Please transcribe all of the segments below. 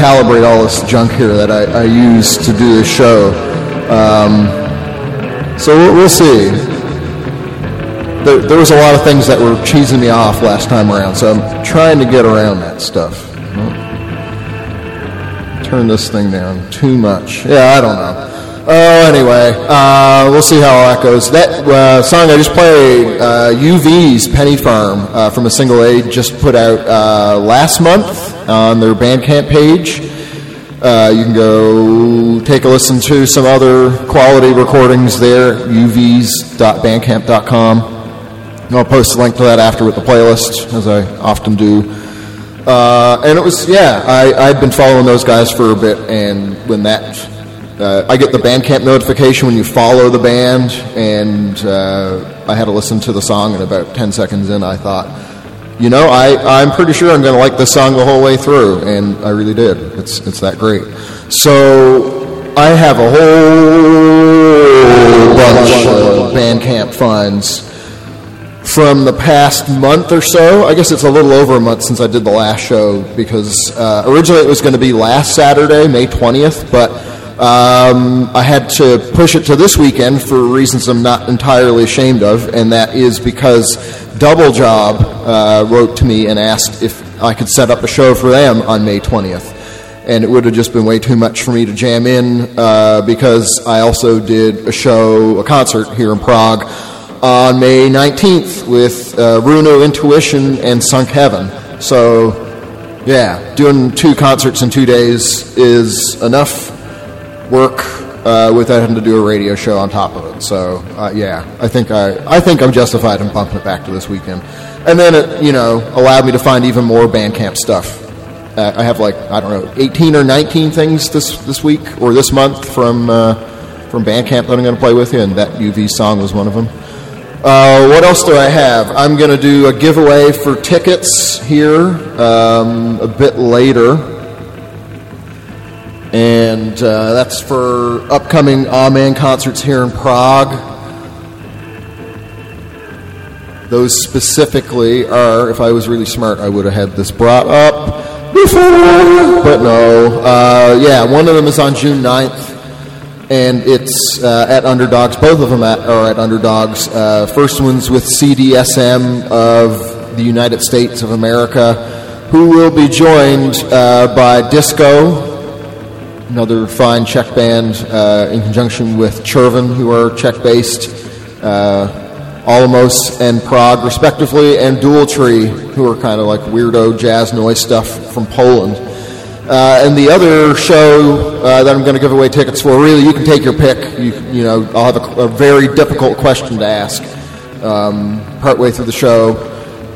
recalibrate all this junk here that I, I use to do this show. Um, so we'll, we'll see. There, there was a lot of things that were cheesing me off last time around, so I'm trying to get around that stuff. Turn this thing down too much. Yeah, I don't know. Oh, anyway, uh, we'll see how that goes. That uh, song I just played, uh, Yuvees Penny Farm uh, from a single they just put out uh, last month on their Bandcamp page. Uh, you can go take a listen to some other quality recordings there, yuvees.bandcamp.com. I'll post a link to that after with the playlist, as I often do. Uh, and it was, yeah, I, I'd been following those guys for a bit, and when that, uh, I get the Bandcamp notification when you follow the band, and uh, I had to listen to the song, and about 10 seconds in, I thought, you know, I, I'm pretty sure I'm going to like this song the whole way through, and I really did. It's, it's that great. So I have a whole bunch of Bandcamp finds from the past month or so. I guess it's a little over a month since I did the last show because uh, originally it was going to be last Saturday, May 20th, but um, I had to push it to this weekend for reasons I'm not entirely ashamed of, and that is because Double Job uh, wrote to me and asked if I could set up a show for them on May 20th. And it would have just been way too much for me to jam in uh, because I also did a show, a concert here in Prague on May 19th with uh, Runo Intuition and Sunk Heaven. So, yeah, doing two concerts in two days is enough work uh, without having to do a radio show on top of it. So, uh, yeah, I think I, I think I'm justified in bumping it back to this weekend. And then it, you know, allowed me to find even more Bandcamp stuff. Uh, I have like I don't know, 18 or 19 things this this week or this month from uh, from Bandcamp that I'm going to play with you, and that UV song was one of them. Uh, what else do I have? I'm going to do a giveaway for tickets here um, a bit later. And uh, that's for upcoming Amen concerts here in Prague. Those specifically are, if I was really smart, I would have had this brought up before. But no. Uh, yeah, one of them is on June 9th and it's uh, at Underdogs. Both of them at, are at Underdogs. Uh, first one's with CDSM of the United States of America, who will be joined uh, by Disco, another fine Czech band, uh, in conjunction with Chervin, who are Czech-based, uh, Alamos and Prague, respectively, and Dual Tree, who are kind of like weirdo jazz noise stuff from Poland. Uh, and the other show uh, that I'm going to give away tickets for, really, you can take your pick. You, you know, I'll have a, a very difficult question to ask um, partway through the show,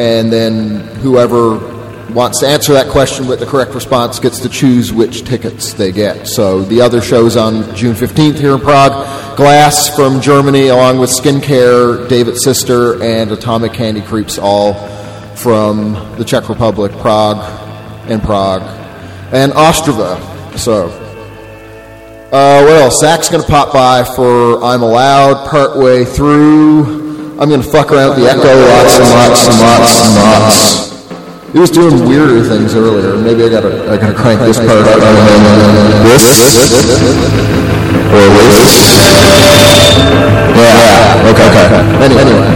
and then whoever wants to answer that question with the correct response gets to choose which tickets they get. So the other show's on June 15th here in Prague. Glass from Germany, along with Skincare, David's Sister, and Atomic Candy Creeps, all from the Czech Republic, Prague, and Prague and Ostrava. So, uh, what else? Zach's going to pop by for I'm Allowed partway through. I'm going to fuck around with the echo lots and lots and lots and lots. He was doing weirder things earlier. Maybe I gotta, I gotta crank this part up. This? Or this? Yeah. Okay. Okay. Anyway. anyway.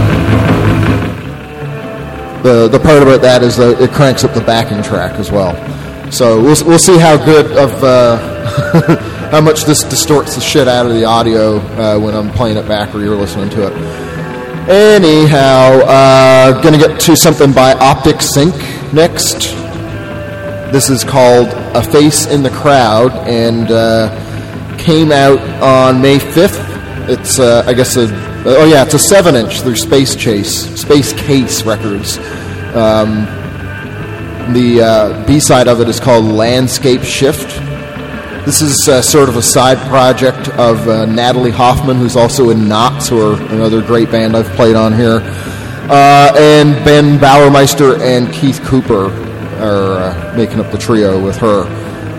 The, the part about that is that it cranks up the backing track as well. So we'll, we'll see how good of uh, how much this distorts the shit out of the audio uh, when I'm playing it back or you're listening to it. Anyhow, uh, gonna get to something by Optic Sink next. This is called A Face in the Crowd and uh, came out on May 5th. It's uh, I guess a oh yeah, it's a seven inch through Space Chase, Space Case Records. Um, the uh, B side of it is called Landscape Shift. This is uh, sort of a side project of uh, Natalie Hoffman, who's also in Knots, or another great band I've played on here, uh, and Ben Bauermeister and Keith Cooper are uh, making up the trio with her.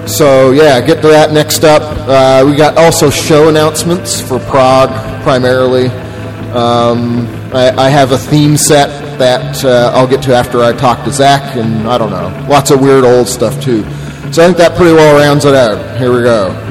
So yeah, get to that next up. Uh, we got also show announcements for Prague primarily. Um, I, I have a theme set that uh, I'll get to after I talk to Zach, and I don't know, lots of weird old stuff too. So I think that pretty well rounds it out. Here we go.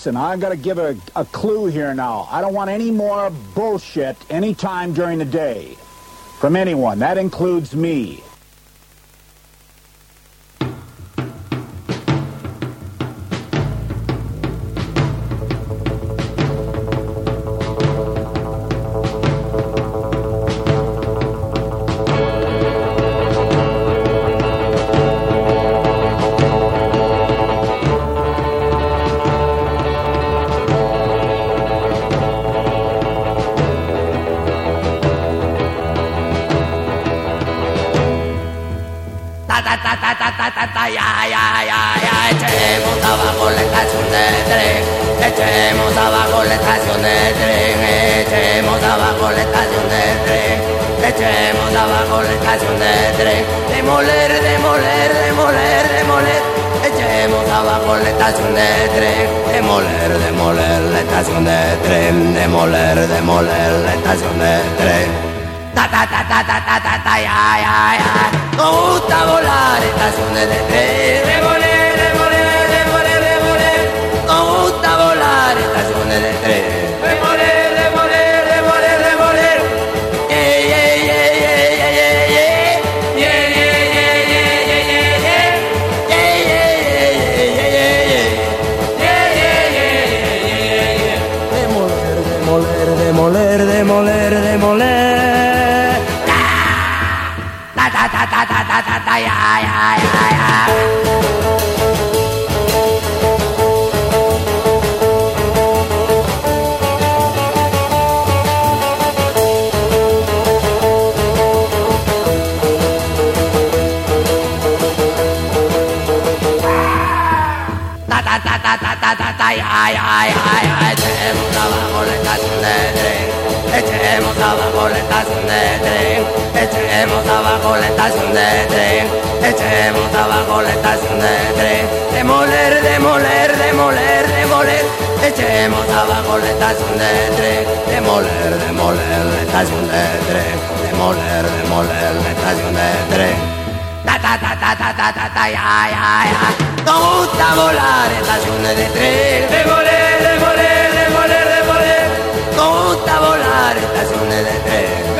Listen, I've got to give a, a clue here now. I don't want any more bullshit anytime during the day from anyone. That includes me. Echemos abajo la estación de tren, echemos abajo la estación de tren, echemos abajo la estación de tren, demoler, demoler, demoler, demoler, echemos abajo la estación de tren, demoler, demoler la estación de tren, demoler, demoler la estación de tren. Ta ta ta ta ta ta ta ya ya ya. Nos gusta volar estaciones de tren, demoler, demoler, del estrés. demoler, demoler, demoler. Ta ta. Ya ya ya ya. Echemos abajo la estación de tren. Echemos abajo la estación de tren. Echemos abajo la estación de tren. Echemos abajo la estación de tren. Demoler, demoler, demoler, demoler. Echemos abajo la estación de tren. Demoler, demoler la estación de tren. Demoler, demoler la estación de tren. Ta ta ta ta ta ta ta ta ya ya ya nos gusta volar en estaciones de tren. De voler, de voler, de voler, de voler. Nos gusta volar en estaciones de tren.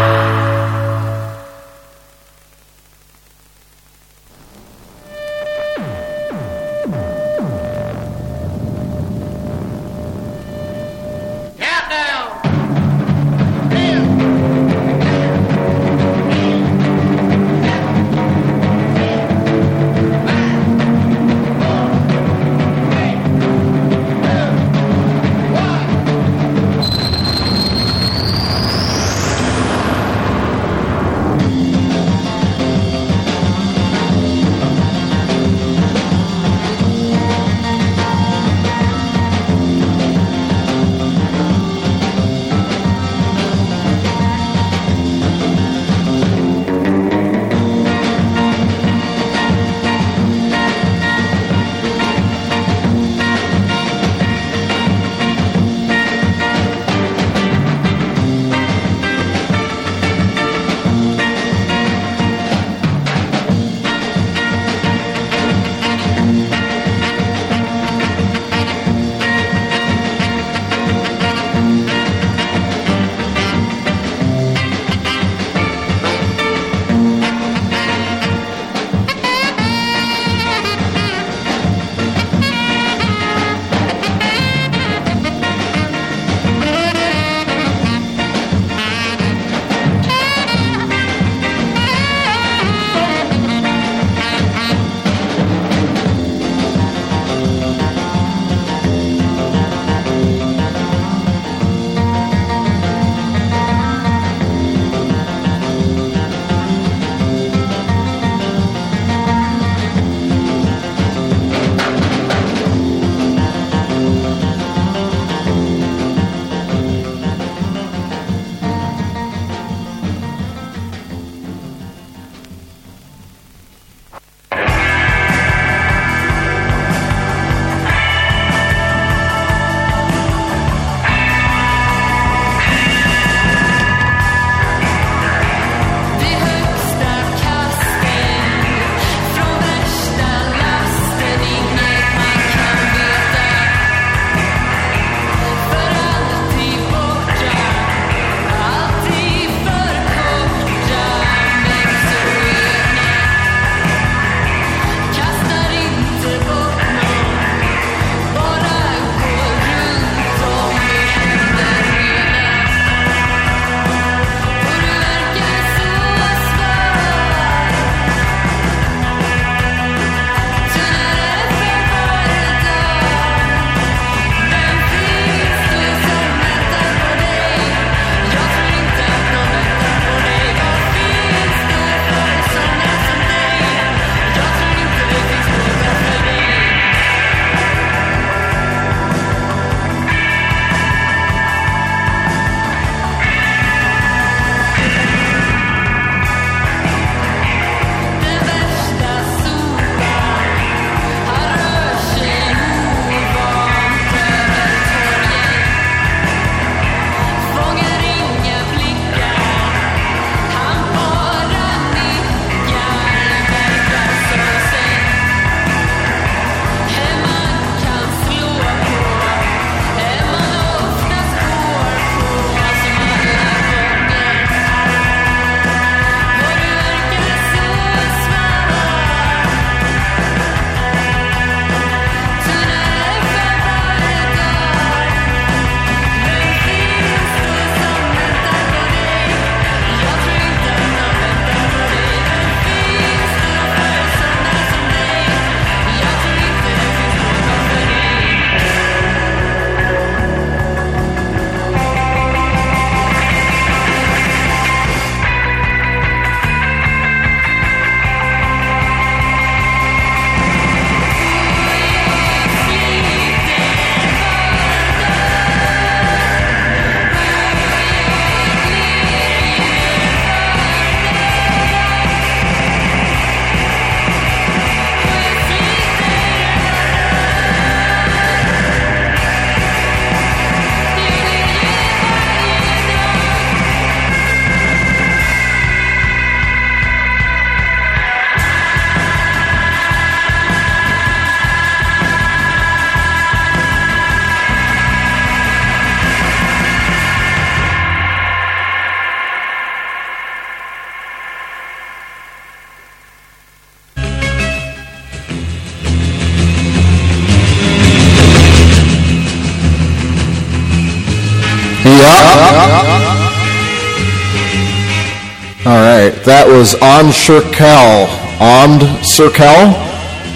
That was On Cirkel, Ond Cirkel,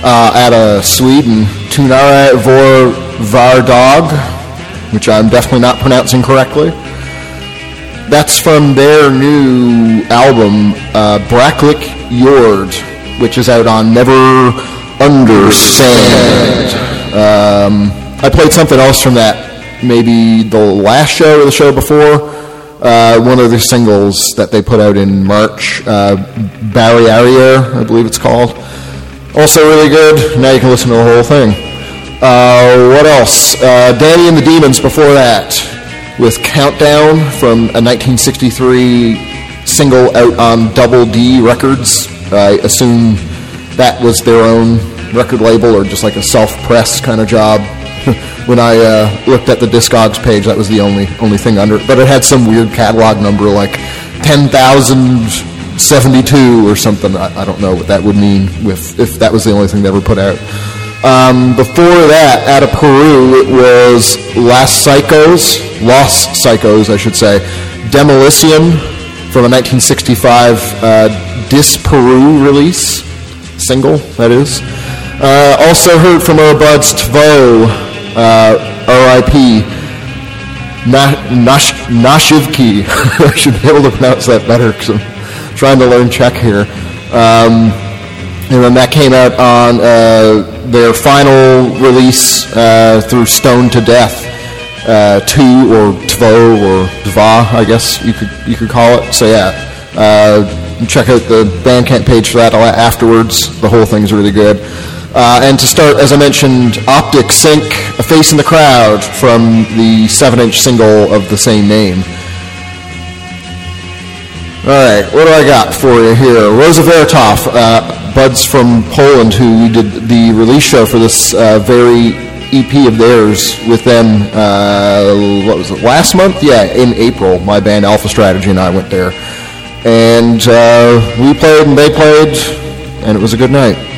uh, out Sweden. Tunare vor Vardog, which I'm definitely not pronouncing correctly. That's from their new album, uh, Bracklick Jord, which is out on Never Understand. Um, I played something else from that, maybe the last show or the show before. Uh, one of their singles that they put out in March, uh, Barriere, I believe it's called. Also really good. Now you can listen to the whole thing. Uh, what else? Uh, Danny and the Demons before that, with Countdown from a 1963 single out on Double Dee Records. I assume that was their own record label or just like a self-press kind of job. When I uh, looked at the Discogs page, that was the only only thing under it. But it had some weird catalog number like 10,072 or something. I, I don't know what that would mean if, if that was the only thing they ever put out. Um, before that, out of Peru, it was Last Psychos, Lost Psychos, I should say, Demolition from a 1965 uh, Dis Peru release, single, that is. Uh, also heard from our buds TVÖ, uh, R.I.P. Na- Nash- Nashivki. I should be able to pronounce that better because I'm trying to learn Czech here. Um, and then that came out on uh, their final release uh, through Stoned to Death, uh, two or Tvo or Dva, I guess you could you could call it. So yeah, uh, check out the Bandcamp page for that afterwards. The whole thing's really good. Uh, and to start, as I mentioned, Optic Sink, A Face in the Crowd from the 7-inch single of the same name. All right, what do I got for you here? Rosa Vertov, uh, buds from Poland, who we did the release show for this uh, very EP of theirs with them. Uh, what was it? Last month? Yeah, in April. My band Alpha Strategy and I went there, and uh, we played and they played, and it was a good night.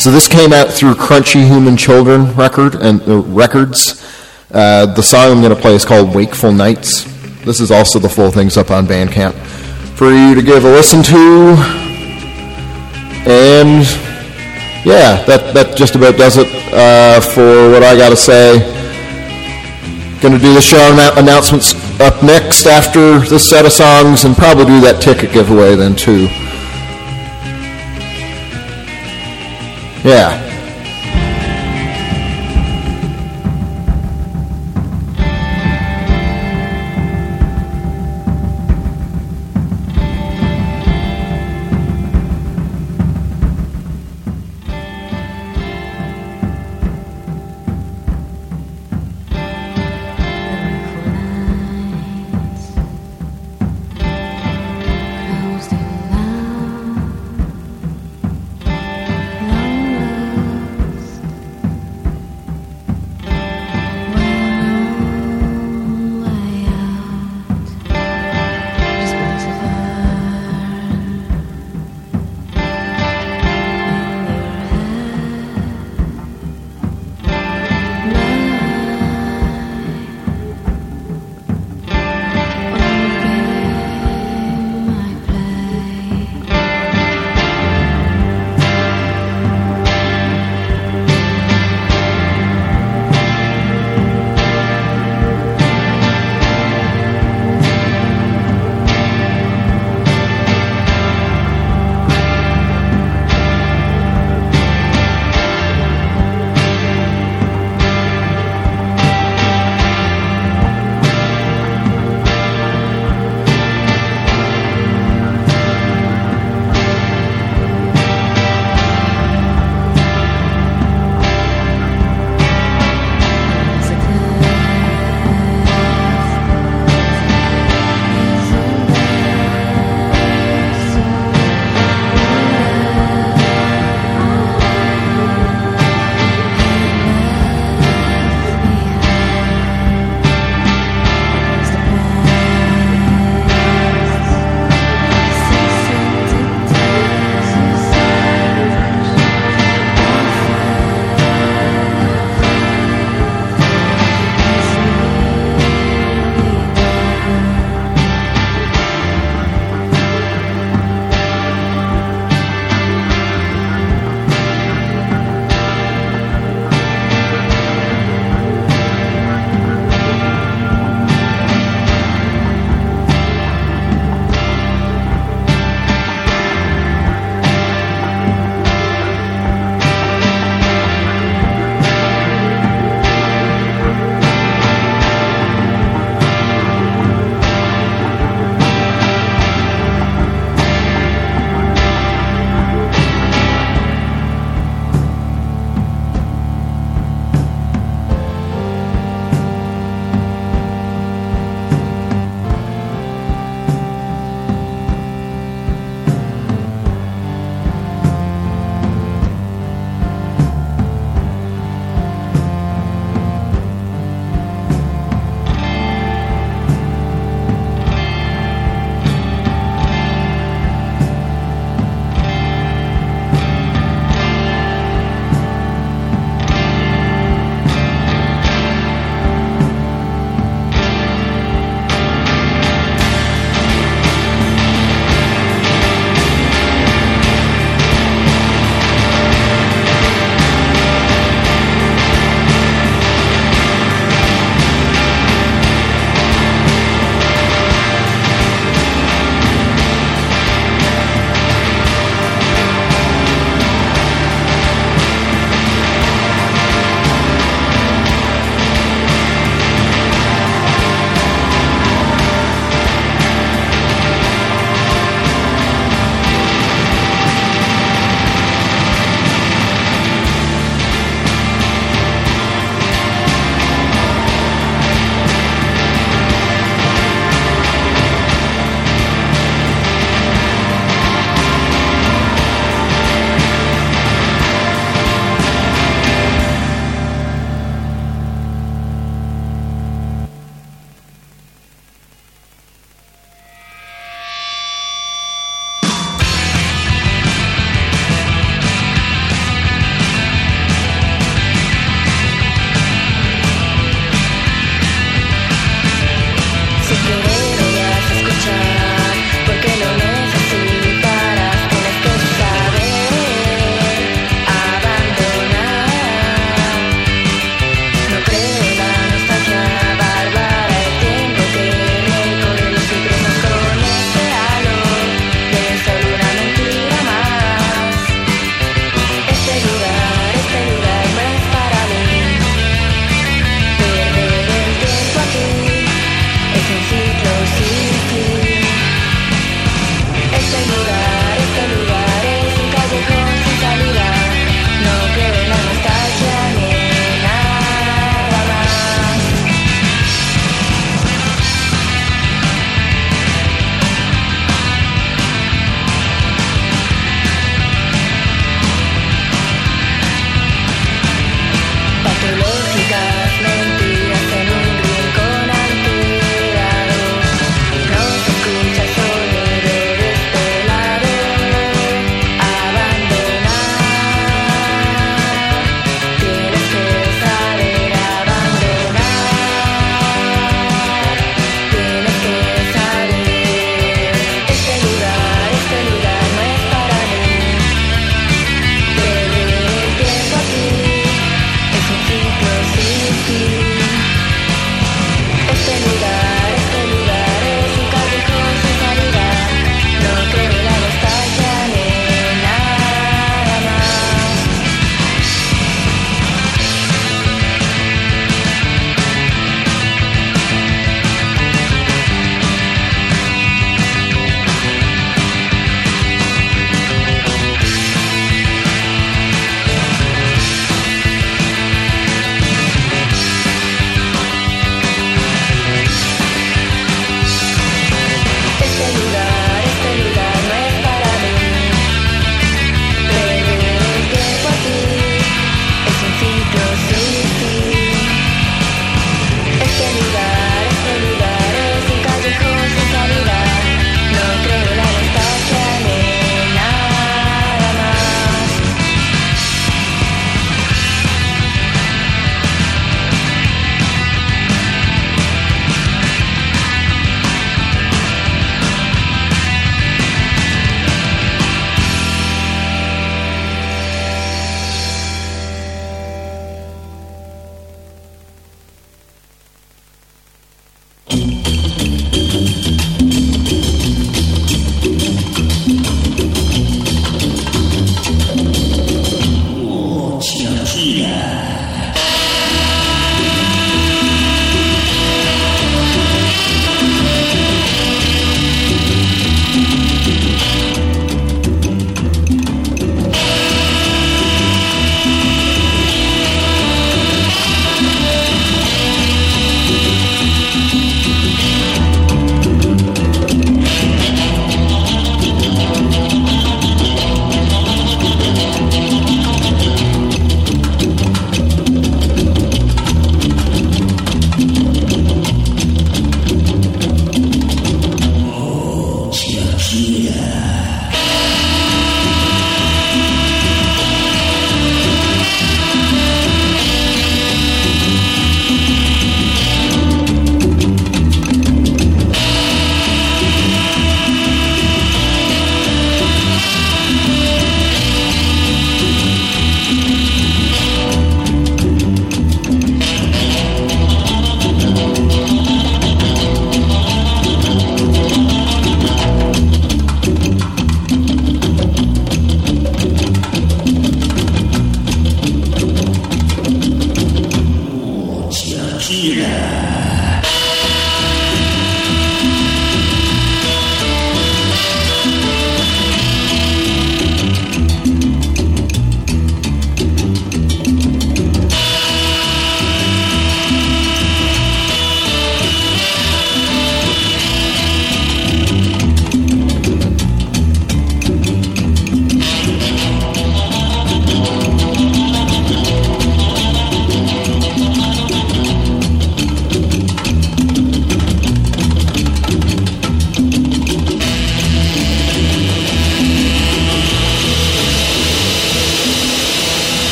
So this came out through Crunchy Human Children record and uh, records. Uh, the song I'm going to play is called Wakeful Nights. This is also the full thing's up on Bandcamp for you to give a listen to. And yeah, that that just about does it uh, for what I got to say. Going to do the show announcements up next after this set of songs, and probably do that ticket giveaway then too. Yeah.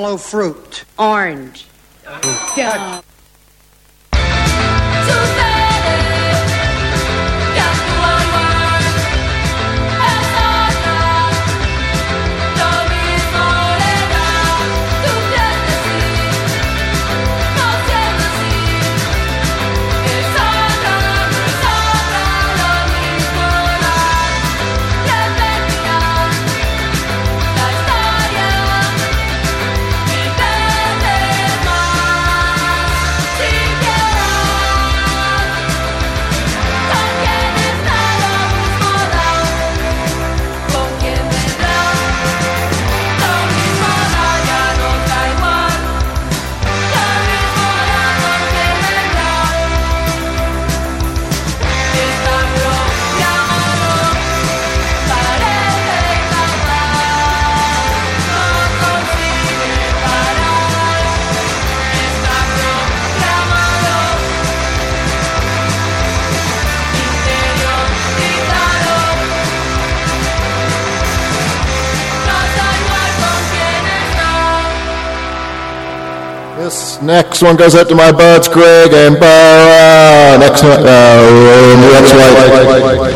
Yellow fruit. Orange. Dumb. Next one goes out to my buds, Greg and Barra. Next one, uh, new ex-wife.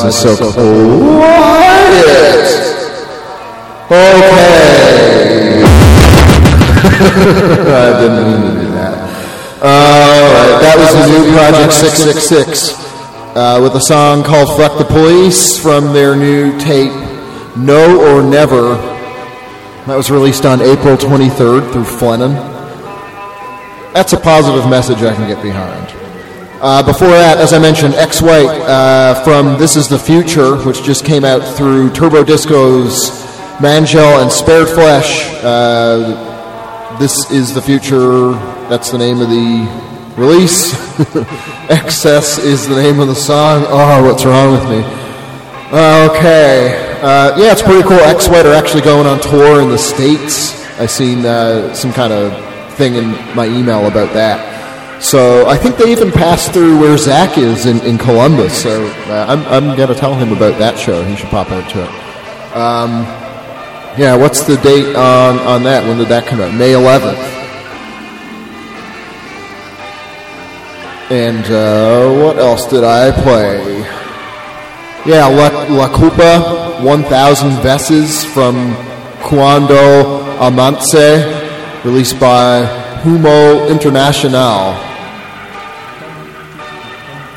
Is it so quiet? Okay. I didn't mean to do that. All right, that was the new Project 666 uh, with a song called Fuck the Police from their new tape, No or Never. That was released on April 23rd through Flennen. That's a positive message I can get behind. Uh, before that, as I mentioned, Exwhite uh, from This Is the Future, which just came out through Turbo Discos Mangel and Spared Flesh. Uh, this is the Future, that's the name of the release. Excess is the name of the song. Oh, what's wrong with me? Okay. Uh, yeah, it's pretty cool. Exwhite are actually going on tour in the States. I seen uh, some kind of thing in my email about that. So I think they even passed through where Zach is in, in Columbus. So uh, I'm, I'm going to tell him about that show. He should pop out to it. Um, yeah, what's the date on, on that? When did that come out? May 11th. And uh, what else did I play? Yeah, La, La Culpa, 1000 Veces from Cuando Amanece, released by Humo Internacional.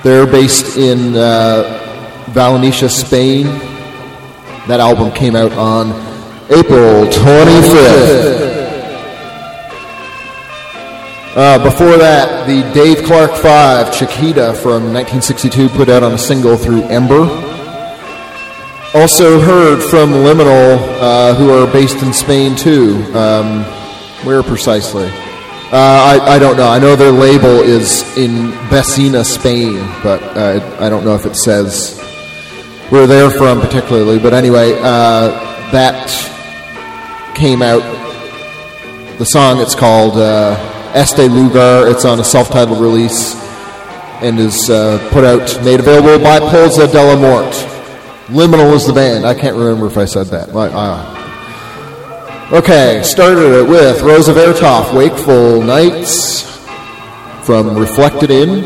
They're based in uh, Valencia, Spain. That album came out on April 25th. Uh, before that, the Dave Clark 5, Chaquita from 1962, put out on a single through Ember. Also heard from Liminal, uh, who are based in Spain too. Um, where precisely? Uh, I, I don't know. I know their label is in Vecina, Spain, but uh, I don't know if it says where they're from particularly. But anyway, uh, that came out. The song, it's called uh, Este Lugar. It's on a self-titled release and is uh, put out, made available by Polza Della Morte. Liminal is the band. I can't remember if I said that. I, Okay, started it with Rosa Vertov, Wakeful Nights from Reflected In,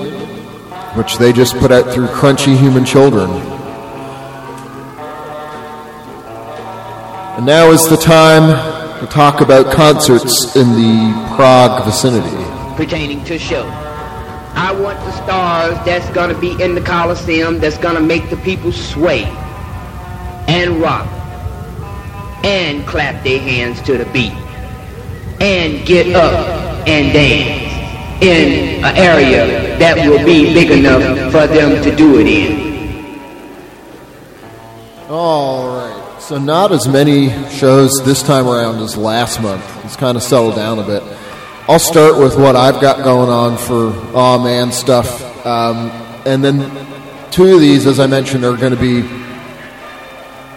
which they just put out through Crunchy Human Children. And now is the time to talk about concerts in the Prague vicinity. pertaining to show. I want the stars that's gonna be in the Coliseum that's gonna make the people sway and rock and clap their hands to the beat and get up and dance in an area that will be big enough for them to do it in. All right. So not as many shows this time around as last month. It's kind of settled down a bit. I'll start with what I've got going on for Aw Man stuff, um, and then two of these, as I mentioned, are going to be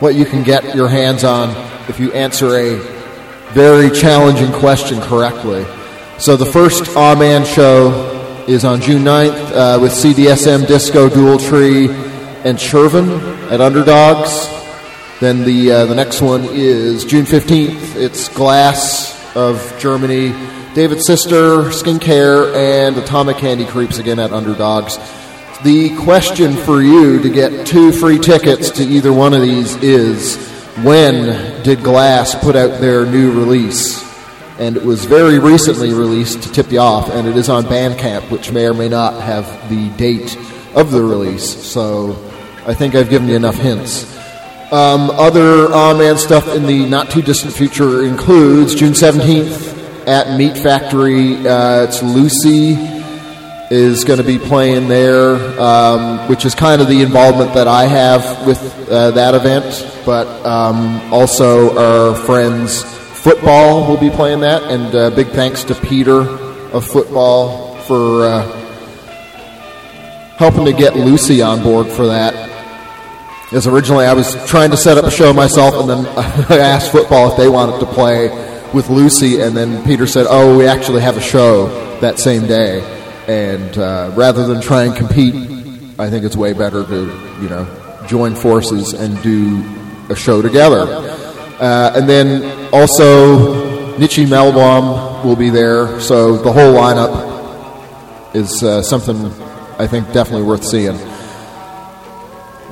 what you can get your hands on if you answer a very challenging question correctly. So the first Aw Man show is on June 9th uh, with CDSM, Disco, Dual Tree, and Chervin at Underdogs. Then the uh, the next one is June 15th. It's Glass of Germany, David Sister, Skincare, and Atomic Candy Creeps again at Underdogs. The question for you to get two free tickets to either one of these is when did Glass put out their new release? And it was very recently released to tip you off, and it is on Bandcamp, which may or may not have the date of the release. So I think I've given you enough hints. Um, other Aw Man stuff in the not too distant future includes June 17th at Meat Factory. Uh, it's Lucy is going to be playing there, um, which is kind of the involvement that I have with uh, that event. But um, also our friends Football will be playing that, and uh, big thanks to Peter of Football for uh, helping to get Lucy on board for that. As originally I was trying to set up a show myself, and then I asked Football if they wanted to play with Lucy, and then Peter said, "Oh, we actually have a show that same day." And uh, rather than try and compete, I think it's way better to, you know, join forces and do a show together. Uh, and then also, Nietzsche Melbaum will be there, so the whole lineup is uh, something I think definitely worth seeing.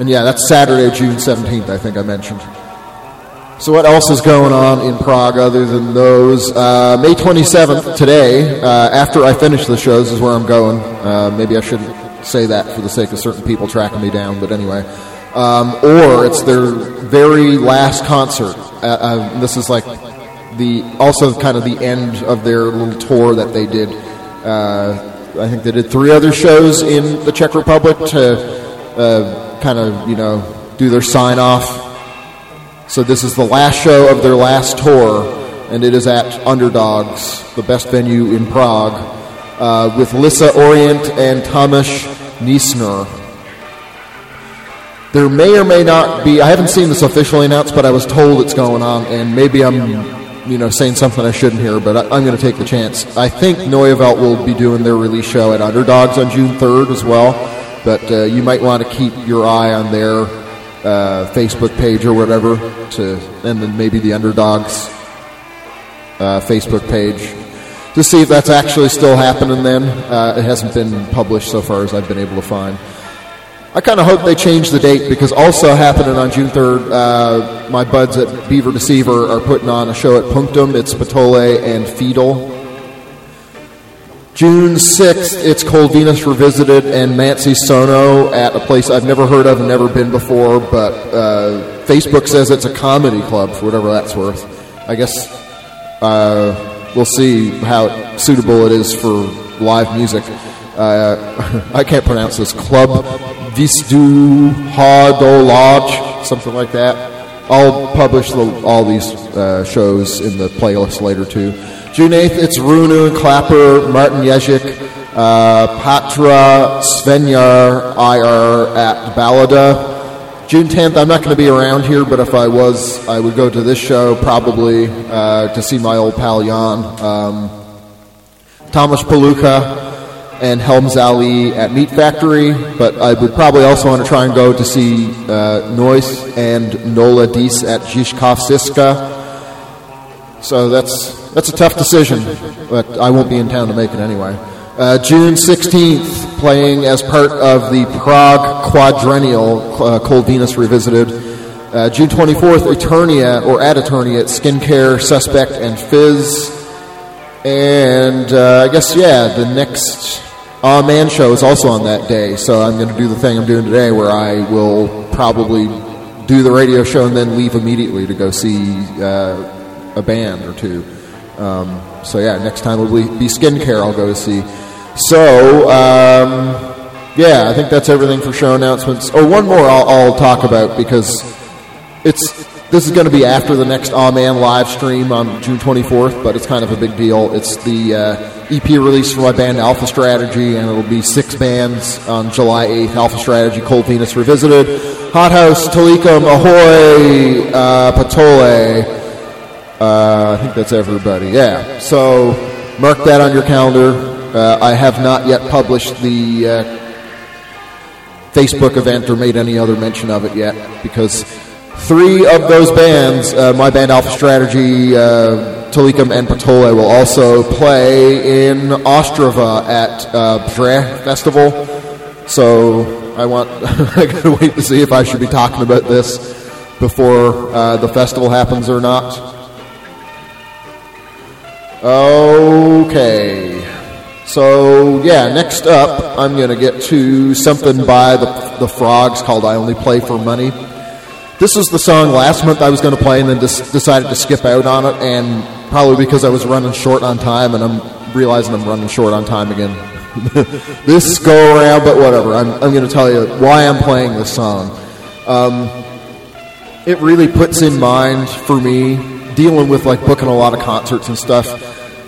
And yeah, that's Saturday, June 17th, I think I mentioned. So what else is going on in Prague other than those? Uh, May 27th, today, uh, after I finish the shows is where I'm going. Uh, maybe I shouldn't say that for the sake of certain people tracking me down, but anyway. Um, or it's their very last concert. Uh, uh, this is like the also kind of the end of their little tour that they did. Uh, I think they did three other shows in the Czech Republic to kind of you know do their sign off so this is the last show of their last tour, and it is at Underdogs, the best venue in Prague, uh, with Lisa Orient and Thomas Niesner. There may or may not be. I haven't seen this officially announced, but I was told it's going on, and maybe I'm, you know, saying something I shouldn't hear. But I, am going to take the chance. I think Neue Welt will be doing their release show at Underdogs on June 3rd as well. But uh, you might want to keep your eye on their uh, Facebook page or whatever to, and then maybe the underdogs uh, Facebook page to see if that's actually still happening. Then uh, it hasn't been published so far as I've been able to find. I kind of hope they change the date because also happening on June 3rd, uh, my buds at Beaver Deceiver are putting on a show at Punctum. It's Patole and Fiedel June 6th, it's Cold Venus Revisited and Mansi Sono at a place I've never heard of and never been before, but uh, Facebook says it's a comedy club for whatever that's worth. I guess uh, we'll see how suitable it is for live music. Uh, I can't pronounce this. Club Visdu Lodge, something like that. I'll publish the, all these uh, shows in the playlist later, too. June 8th, it's Runu and Clapper, Martin Jezik, uh, Patra Svenjar IR at Ballada. June 10th, I'm not going to be around here, but if I was, I would go to this show probably uh, to see my old pal Jan. Um, Thomas and Helms Ali at Meat Factory, but I would probably also want to try and go to see uh, Noise and Nola Dies at Zhiskov Siska. So that's that's a tough decision, but I won't be in town to make it anyway. Uh, June 16th, playing as part of the Prague Quadrennial, uh, Cold Venus Revisited. Uh, June 24th, Eternia, or at Eternia, Skincare, Suspect, and Fizz. And uh, I guess, yeah, the next Ah Man show is also on that day, so I'm going to do the thing I'm doing today where I will probably do the radio show and then leave immediately to go see uh, a band or two. Um, so yeah, next time will be skincare. I'll go to see. So um, yeah, I think that's everything for show announcements. Oh, one more I'll, I'll talk about because it's this is going to be after the next Aw Man live stream on June 24th, but it's kind of a big deal. It's the uh, EP release for my band Alpha Strategy, and it'll be six bands on July 8th. Alpha Strategy, Cold Venus Revisited, Hot House, Talikum, Ahoy, uh, Patole, uh, I think that's everybody. Yeah. So mark that on your calendar. Uh, I have not yet published the uh, Facebook event or made any other mention of it yet because three of those bands, uh, my band Alpha Strategy, uh, Talikum, and Patole, will also play in Ostrava at uh, Festival. So I want I gotta wait to see if I should be talking about this before uh, the festival happens or not. Okay. So, yeah, next up, I'm going to get to something by the, the Frogs called I Only Play for Money. This was the song last month I was going to play and then decided to skip out on it, and probably because I was running short on time, and I'm realizing I'm running short on time again. this go around, but whatever. I'm, I'm going to tell you why I'm playing this song. Um, it really puts in mind for me dealing with like booking a lot of concerts and stuff,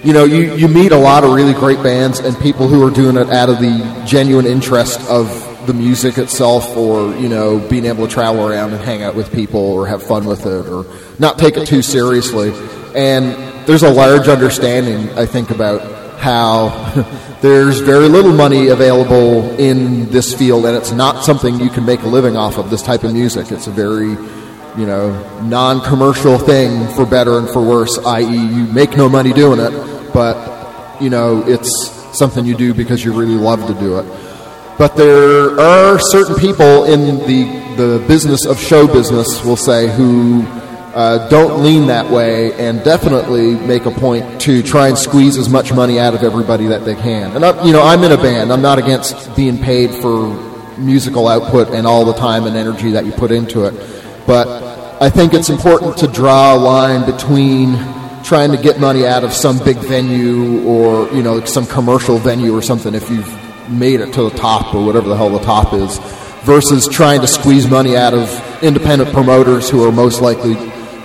you know, you, you meet a lot of really great bands and people who are doing it out of the genuine interest of the music itself or, you know, being able to travel around and hang out with people or have fun with it or not take it too seriously. And there's a large understanding, I think, about how there's very little money available in this field and it's not something you can make a living off of, this type of music. It's a very you know, non-commercial thing for better and for worse, i.e., you make no money doing it, but you know, it's something you do because you really love to do it. but there are certain people in the the business of show business, we'll say, who uh, don't lean that way and definitely make a point to try and squeeze as much money out of everybody that they can. And I, you know, I'm in a band. I'm not against being paid for musical output and all the time and energy that you put into it, but I think it's important to draw a line between trying to get money out of some big venue or you know some commercial venue or something if you've made it to the top or whatever the hell the top is versus trying to squeeze money out of independent promoters who are most likely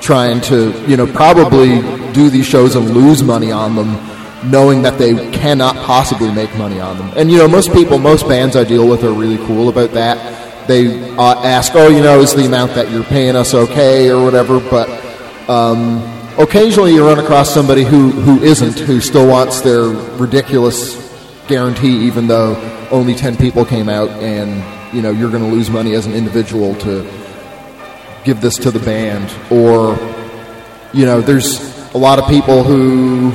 trying to, you know, probably do these shows and lose money on them, knowing that they cannot possibly make money on them. And, you know, most people, most bands I deal with are really cool about that. They uh, ask, oh, you know, is the amount that you're paying us okay or whatever, but um, occasionally you run across somebody who, who isn't, who still wants their ridiculous guarantee, even though only 10 people came out and you know you're going to lose money as an individual to give this to the band. Or you know there's a lot of people who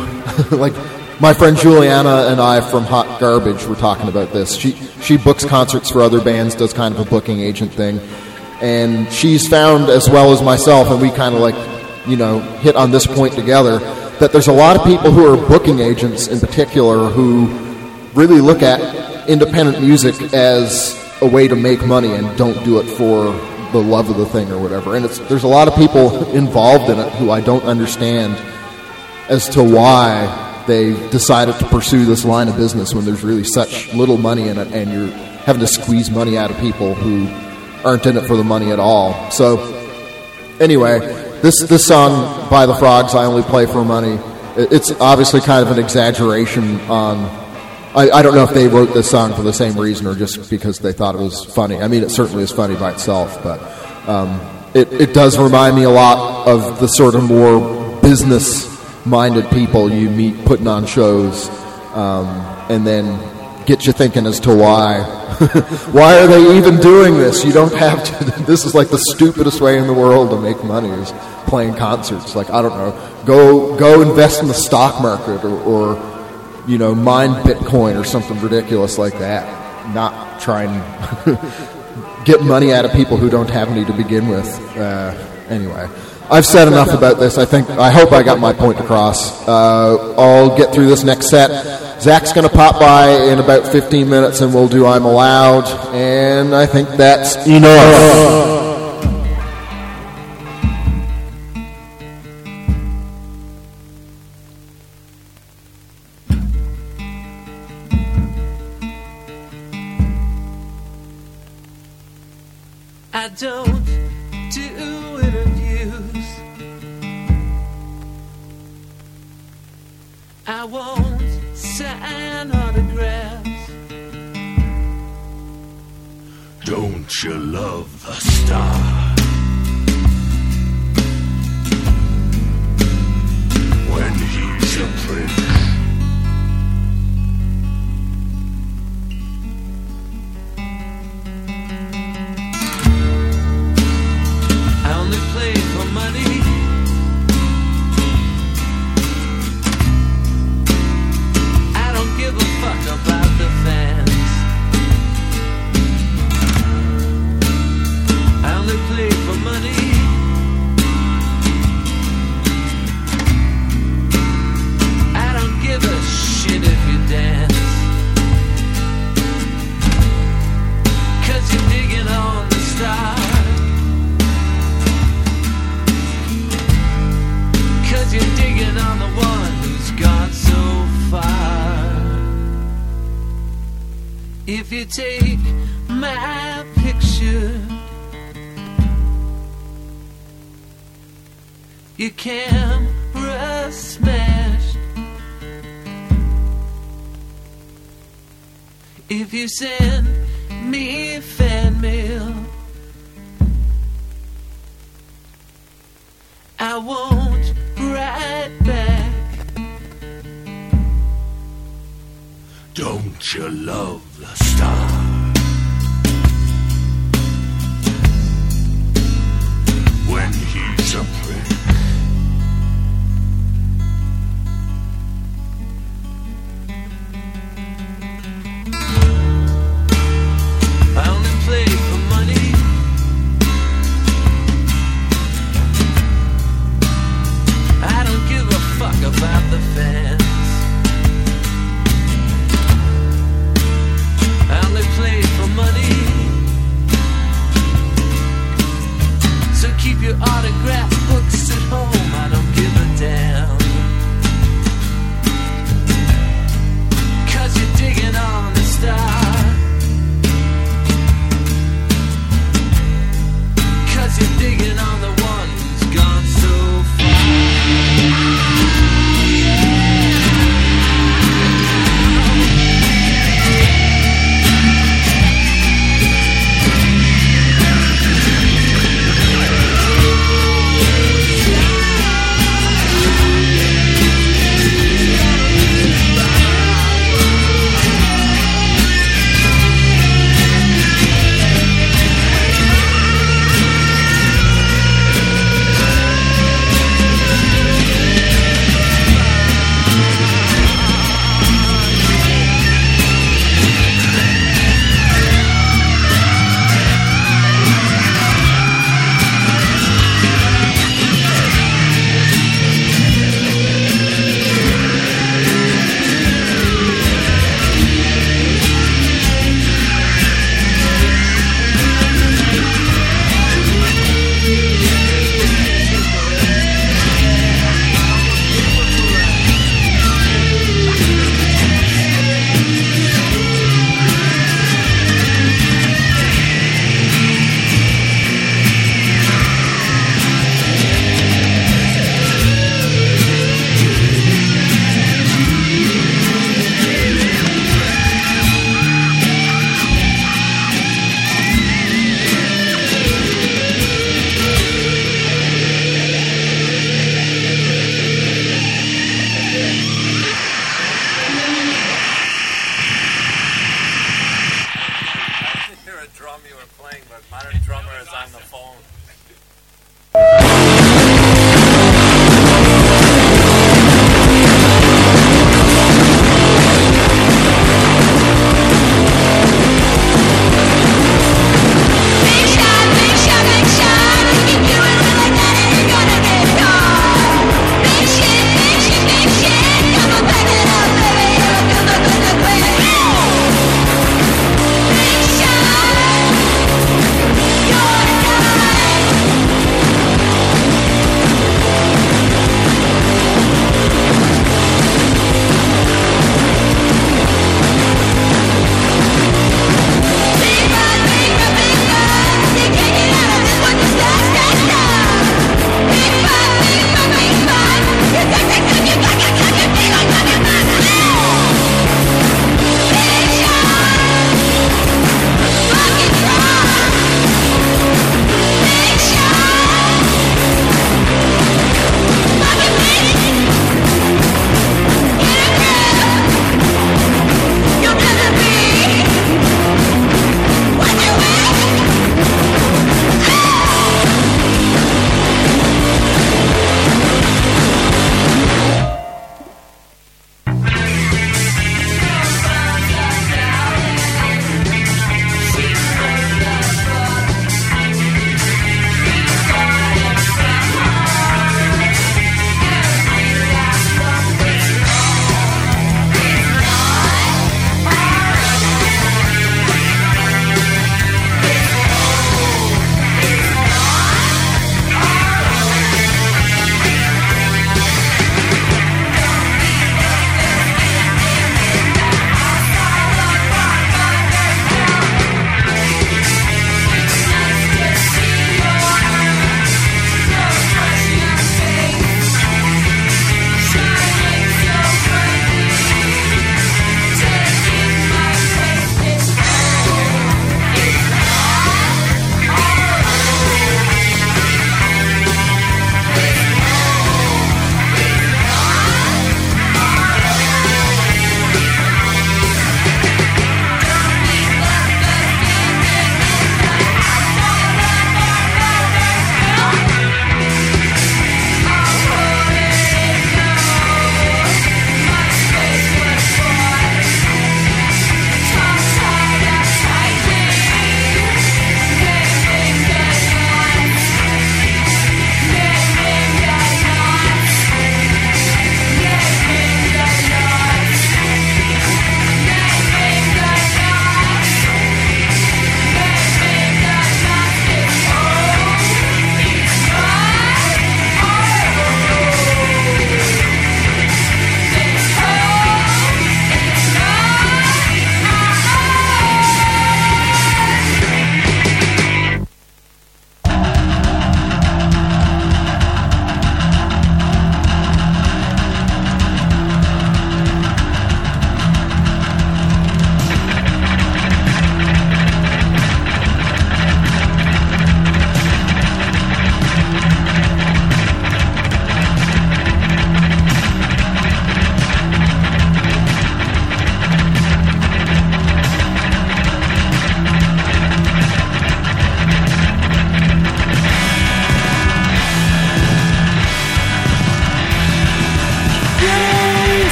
like my friend Juliana and I from Hot Garbage were talking about this. She she books concerts for other bands, does kind of a booking agent thing, and she's found as well as myself, and we kind of like you know hit on this point together that there's a lot of people who are booking agents in particular who really look at independent music as a way to make money and don't do it for the love of the thing or whatever. And there's a lot of people involved in it who I don't understand as to why they decided to pursue this line of business when there's really such little money in it and you're having to squeeze money out of people who aren't in it for the money at all. So, anyway, this, this song by the Frogs, I Only Play for Money, it's obviously kind of an exaggeration on I, I, don't know if they wrote this song for the same reason or just because they thought it was funny. I mean, it certainly is funny by itself, but um, it, it does remind me a lot of the sort of more business minded people you meet putting on shows um, and then get you thinking as to why. why are they even doing this? You don't have to. This is like the stupidest way in the world to make money is playing concerts. Like, I don't know, go, go invest in the stock market or, or you know, mine Bitcoin or something ridiculous like that. Not try and get money out of people who don't have any to begin with. Uh, anyway, I've said enough about this. I think I hope I got my point across. Uh, I'll get through this next set. Zach's going to pop by in about 15 minutes, and we'll do "I'm Allowed," and I think that's enough. Cause you're digging on the one who's gone so far. If you take my picture, your camera smashed. If you send me fan mail. I won't right back. Don't you love the stars?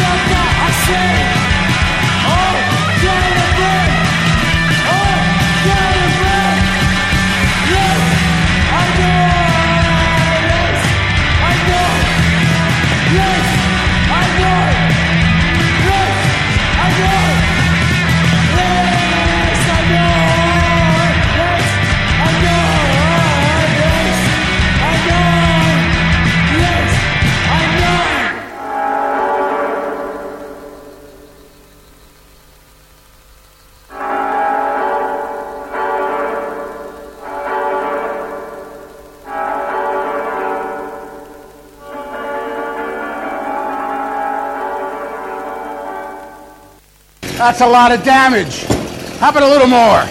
shelter, a said. That's a lot of damage. How about a little more?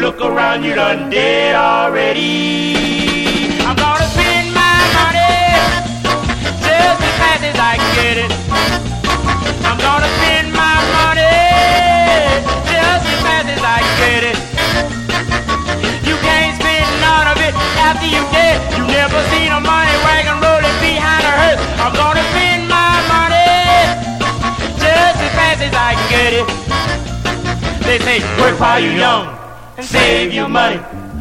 Look around, you done dead already. I'm gonna spend my money just as fast as I get it. I'm gonna spend my money just as fast as I get it. You can't spend none of it after you dead. You never seen a money wagon rolling behind a hearse. I'm gonna spend my money just as fast as I get it. They say work while you're young and save your money.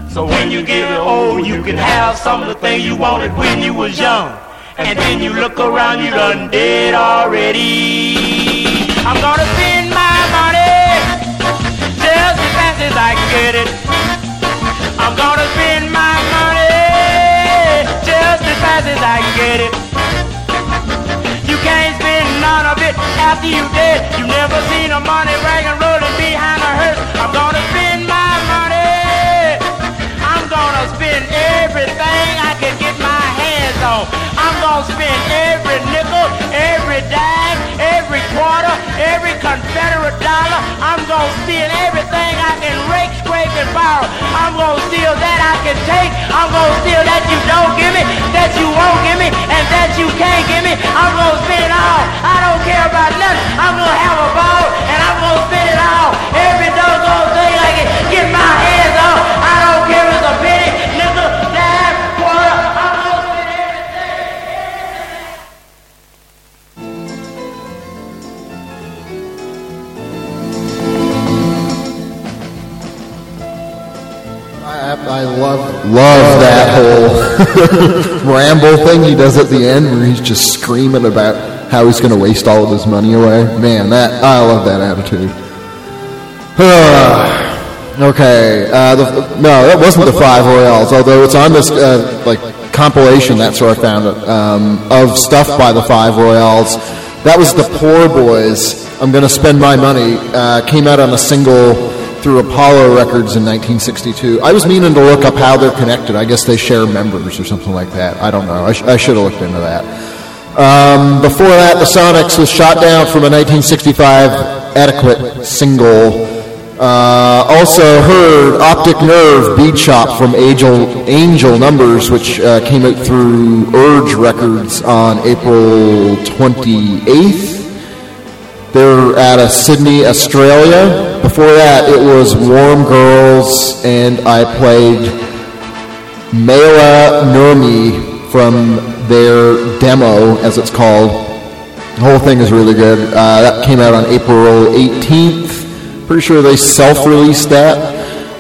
So when you get old, you can have some of the things you wanted when you was young. And then you look around, you done dead already. I'm gonna spend my money just as fast as I get it. I'm gonna spend my money just as fast as I get it. You can't spend none of it after you dead. You never seen a money wagon rolling behind a hearse. I'm gonna spend my everything I can get my hands on. I'm gonna spend every nickel, every dime, every quarter, every Confederate dollar. I'm gonna steal everything I can rake, scrape, and borrow. I'm gonna steal that I can take. I'm gonna steal that you don't give me, that you won't give me, and that you can't give me. I'm gonna spend it all. I don't care about nothing. I'm gonna have a ball, and I'm gonna spend it all. Every doggone thing I can get I, love love that whole ramble thing he does at the end where he's just screaming about how he's going to waste all of his money away. Man, that I love that attitude. okay, uh, the, no, that wasn't the Five Royales, Although it's on this uh, like compilation. That's where I found it um, of stuff by the Five Royales. That was the Poor Boys. I'm going to spend my money. Uh, came out on a single through Apollo Records in 1962. I was meaning to look up how they're connected. I guess they share members or something like that. I don't know. I, sh- I should have looked into that. Um, before that, the Sonics was shot down from a 1965 Etiquette single. Uh, also heard Optic Nerve Bead Shop from Angel, Angel Numbers, which uh, came out through Urge Records on April 28th. They're out of Sydney, Australia. Before that, it was Warm Girls, and I played Maila Nurmi from their demo, as it's called. The whole thing is really good. Uh, that came out on April 18th. Pretty sure they self-released that.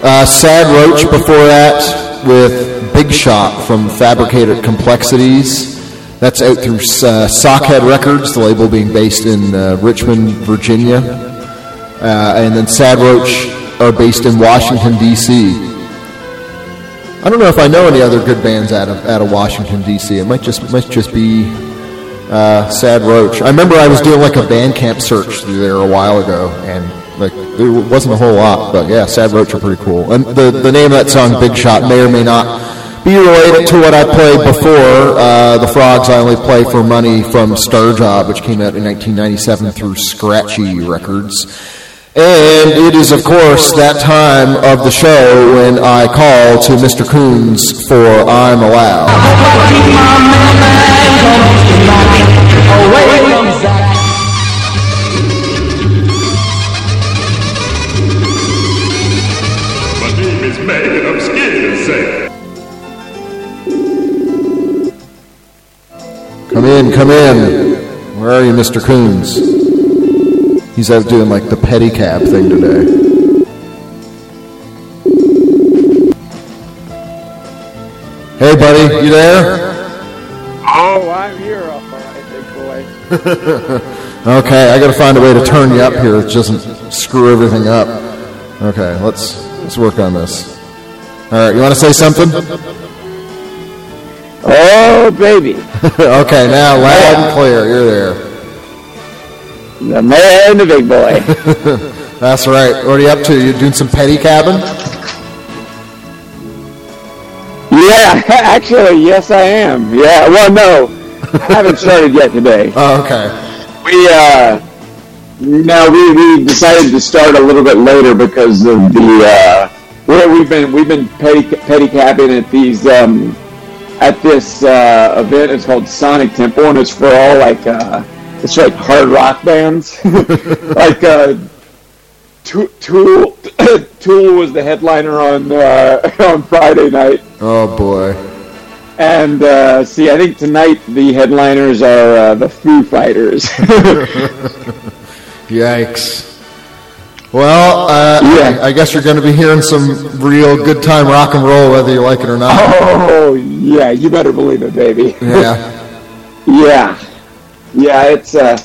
Uh, Sad Roach before that with Big Shot from Fabricated Complexities. That's out through uh, Sockhead Records, the label being based in uh, Richmond, Virginia. Uh, and then Sad Roach are based in Washington, D.C. I don't know if I know any other good bands out of out of Washington D.C. It might just might just be uh, Sad Roach. I remember I was doing like a Bandcamp search through there a while ago, and like there wasn't a whole lot, but yeah, Sad Roach are pretty cool. And the the name of that song, Big Shot, may or may not be related to what I played before. Uh, the Frogs I only play for money from Starjob, which came out in 1997 through Scratchie Records. And it is, of course, that time of the show when I call to Mr. Coons for I'm Allowed. Come in, come in. Where are you, Mr. Coons? He's out doing like the pedicab thing today. Hey, buddy, you there? Oh, I'm here, all right, big boy. Okay, I got to find a way to turn you up here that doesn't screw everything up. Okay, let's let's work on this. All right, you want to say something? Oh, baby. okay, now loud and clear. You're there. The man, the big boy. That's right. What are you up to? You doing some pedicabbing? yeah, actually, yes, I am. Yeah, well, no, I haven't started yet today. Oh, okay. We, uh, no, we, we decided to start a little bit later because of the, uh, where we've been, we've been petty, pedicabbing at these, um, at this, uh, event. It's called Sonic Temple and it's for all like, uh, it's like hard rock bands. like, uh, Tool, Tool, Tool was the headliner on, uh, on Friday night. Oh boy. And uh, see, I think tonight the headliners are uh, the Foo Fighters. Yikes. Well, uh, Yeah. I, I guess you're going to be hearing some real good time rock and roll, whether you like it or not. oh yeah, you better believe it, baby. Yeah. yeah, yeah, it's uh,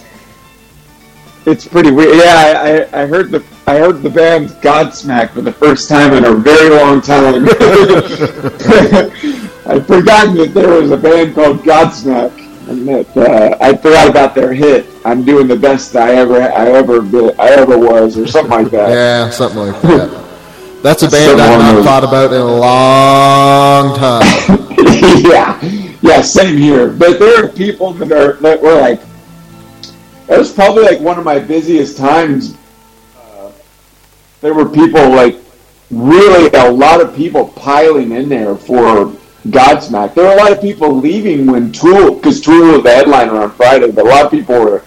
it's pretty weird. Yeah, I, I, heard the I heard the band Godsmack for the first time in a very long time. I'd forgotten that there was a band called Godsmack, that uh, I forgot about their hit. I'm doing the best I ever I ever did, I ever was, or something like that. Yeah, something like that. That's a band I've not those- thought about in a long time. yeah, yeah, same here. But there are people that are that were like It was probably like one of my busiest times. Uh, there were people like really a lot of people piling in there for Godsmack. There were a lot of people leaving when Tool, because Tool was the headliner on Friday, but a lot of people were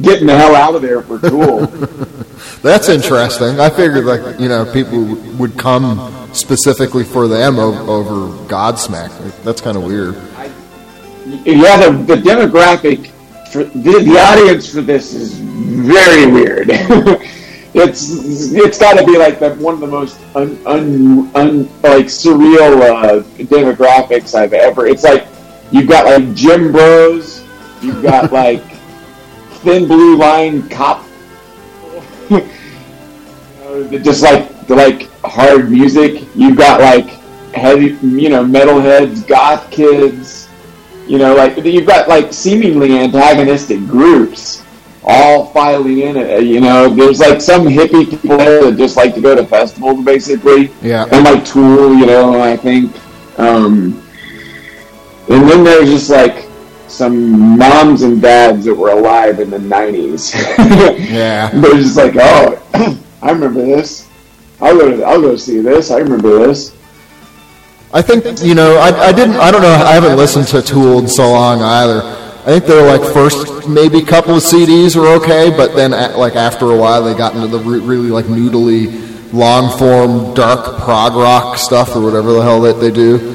getting the hell out of there for Tool. That's interesting. I figured like you know people would come specifically for them over, over Godsmack. That's kind of weird. yeah, the, the demographic for the, the audience for this is very weird. it's it's got to be like the, one of the most un, un, un, like surreal uh, demographics I've ever. It's like you've got like gym bros, you've got like thin blue line cop, you know, just like the like hard music. You've got like heavy, you know, metalheads, goth kids. You know, like you've got like seemingly antagonistic groups all filing in. uh, You know, there's like some hippie people there that just like to go to festivals, basically. Yeah. And like Tool, you know, I think. Um, and then there's just like some moms and dads that were alive in the 90s. Yeah. They're just like, oh, I remember this. I'll go. To, I'll go see this. I remember this. I think you know I, I didn't I don't know I haven't listened to Tool in so long either. I think their like first maybe couple of CDs were okay, but then like after a while they got into the re- really like noodly, long form, dark prog rock stuff or whatever the hell that they do.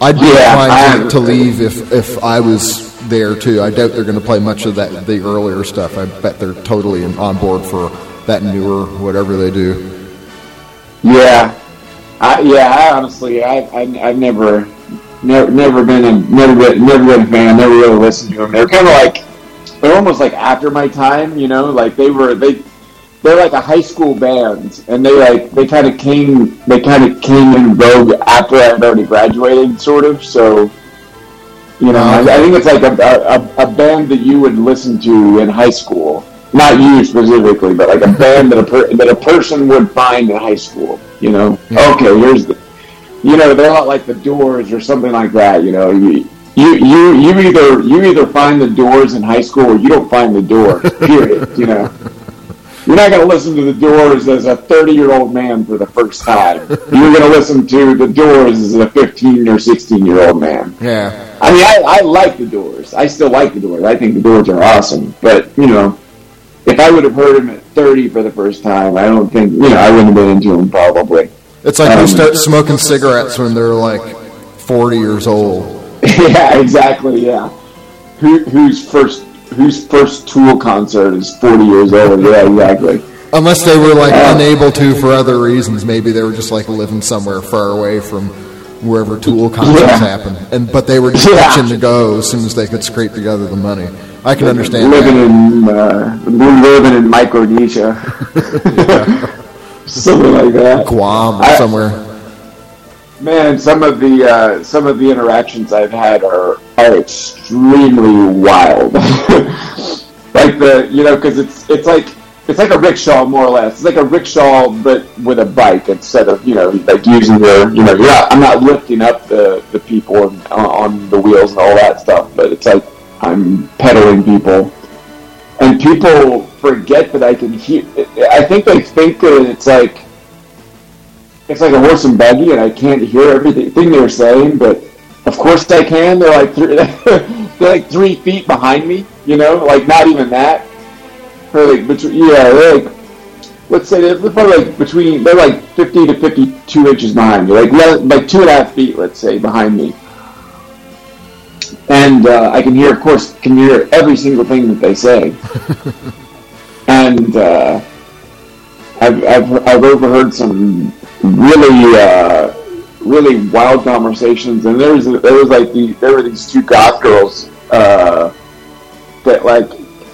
I'd be Yeah, inclined to, to leave if if I was there too. I doubt they're going to play much of that the earlier stuff. I bet they're totally on board for that newer whatever they do. Yeah, I, yeah. I honestly, I, I, I've never, never, never been a, never been, never been a fan. Never really listened to them. They're kind of like, they're almost like after my time. You know, like they were they. They're like a high school band, and they like they kind of came they kind of came in vogue after I'd already graduated, sort of. So, you know, I, I think it's like a, a, a band that you would listen to in high school. Not you specifically, but like a band that a per, that a person would find in high school. You know, okay, here's the, you know, they're not like the Doors or something like that. You know, you you you, you either you either find the Doors in high school or you don't find the door. Period. you know. You're not going to listen to the Doors as a 30 year old man for the first time. You're going to listen to the Doors as a 15 or 16 year old man. Yeah. I mean, I, I like the Doors. I still like the Doors. I think the Doors are awesome. But you know, if I would have heard them at 30 for the first time, I don't think you know I wouldn't have been into them probably. It's like Um, they start smoking cigarettes when they're like 40 years old. yeah, exactly. Yeah. Who, whose first whose first Tool concert is 40 years old? Yeah, exactly. Unless they were like unable to for other reasons. Maybe they were just like living somewhere far away from wherever Tool concerts Yeah. happen. And but they were just Yeah. itching to go as soon as they could scrape together the money. I can understand living that. in uh, living in Micronesia, something like that. Guam or I- somewhere. Man, some of the uh, some of the interactions I've had are are extremely wild. like the you know because it's it's like it's like a rickshaw more or less. It's like a rickshaw but with a bike instead of you know like using the you know you're not, I'm not lifting up the the people on, on the wheels and all that stuff, but it's like I'm pedaling people. And people forget that I can hear. I think they think that it's like it's like a horse and buggy, and I can't hear everything they're saying. But of course I can. They're like three, they're like three feet behind me. You know, like not even that. Or like between yeah, they're like let's say they're probably like between they're like fifty to fifty-two inches behind me, like like two and a half feet, let's say, behind me. And uh, I can hear, of course, can hear every single thing that they say. and uh, I've, I've, I've overheard some really uh, really wild conversations, and there was there was like the there were these two goth girls uh, that like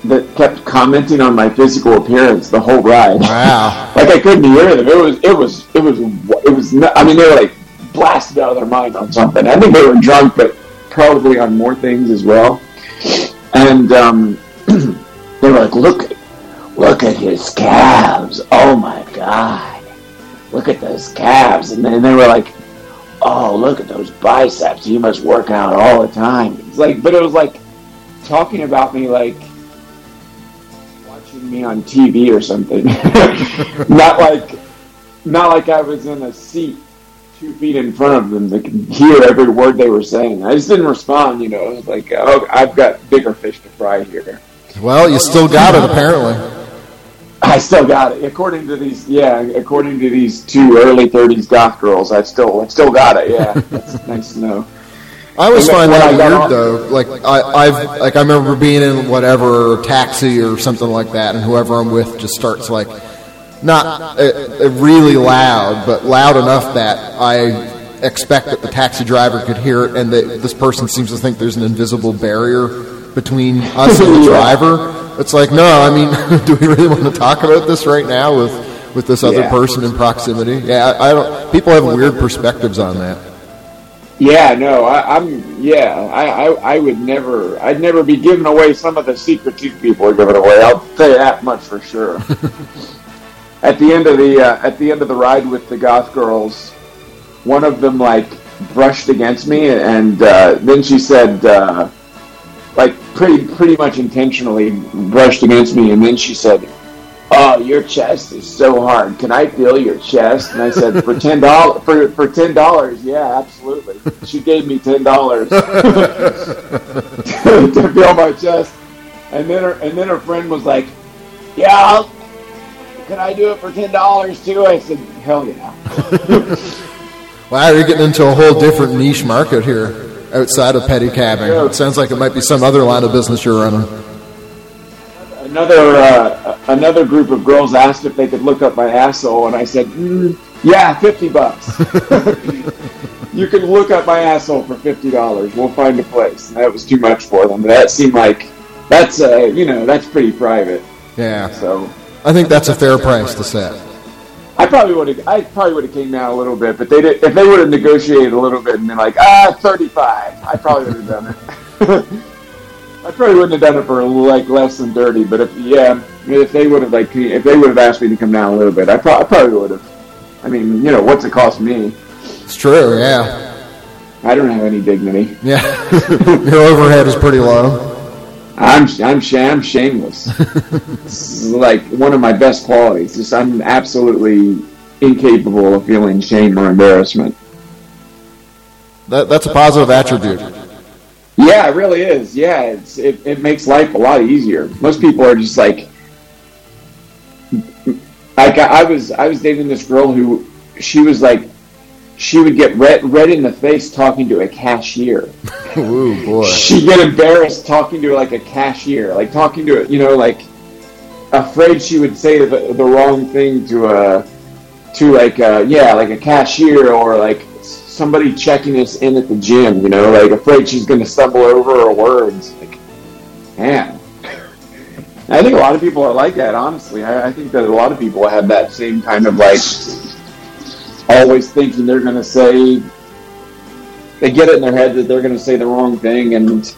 that kept commenting on my physical appearance the whole ride. Wow. like I couldn't hear them. It was it was it was it was. Not, I mean, they were like blasted out of their mind on something. I think they were drunk, but probably on more things as well. And um, they were like, "Look, look at his calves! Oh my god! Look at those calves!" And then they were like, "Oh, look at those biceps! He must work out all the time." It's like, but it was like talking about me like watching me on TV or something. not like, not like I was in a seat two feet in front of them that could hear every word they were saying. I just didn't respond. You know, it was like, oh, I've got bigger fish to fry here. Well, you still got it apparently. I still got it. According to these, yeah, according to these two early '30s goth girls, I still, I still got it. Yeah, that's nice to know. I always And find when that I got weird on- though. Like I, I've like I remember being in whatever taxi or something like that, and whoever I'm with just starts like not uh, uh, really loud, but loud enough that I expect that the taxi driver could hear it, and that this person seems to think there's an invisible barrier between us and the Yeah. driver. It's like, no, I mean, do we really want to talk about this right now with with this other Yeah. person in proximity? Yeah, I, I don't. People have weird perspectives on that. Yeah, no, I, I'm. Yeah, I, I, I would never. I'd never be giving away some of the secrets you people are giving away. I'll tell you that much for sure. at the end of the uh, at the end of the ride with the goth girls, one of them like brushed against me, and uh, then she said, uh, pretty pretty much intentionally brushed against me, and then she said, "Oh, your chest is so hard. Can I feel your chest?" And I said, "For ten dollars, for for ten dollars, yeah, absolutely." She gave me ten dollars to feel my chest, and then her and then her friend was like, "Yeah, I'll, can I do it for ten dollars too?" I said, "Hell yeah." Wow, you're getting into a whole different niche market here outside of pedicabbing. It sounds like it might be some other line of business you're running. Another uh, another group of girls asked if they could look up my asshole, and I said, mm, "Yeah, fifty bucks. you can look up my asshole for fifty dollars. We'll find a place." And that was too much for them. That seemed like that's uh, you know that's pretty private. Yeah, So I think that's a fair price to set. I probably would have I probably would have came down a little bit, but they did, if they would have negotiated a little bit and been like ah thirty five, I probably would have done it. I probably wouldn't have done it for like less than thirty, but if yeah, if they would have like if they would have asked me to come down a little bit, I, pro- I probably would have. I mean, you know, what's it cost me? It's true, yeah. I don't have any dignity. Yeah. Your overhead is pretty low. I'm I'm, I'm shameless. it's like one of my best qualities. Just I'm absolutely incapable of feeling shame or embarrassment. That, that's a positive attribute. Yeah, it really is. Yeah, it's, it, it makes life a lot easier. Most people are just like, like I I was I was dating this girl who she was like, she would get red red in the face talking to a cashier. Ooh, boy. She'd get embarrassed talking to like a cashier, like talking to you know like afraid she would say the, the wrong thing to a to like a, yeah like a cashier or like somebody checking us in at the gym. You know, like afraid she's going to stumble over her words. Like, man. I think a lot of people are like that. Honestly, I, I think that a lot of people have that same kind of like always thinking they're going to say they get it in their head that they're going to say the wrong thing, and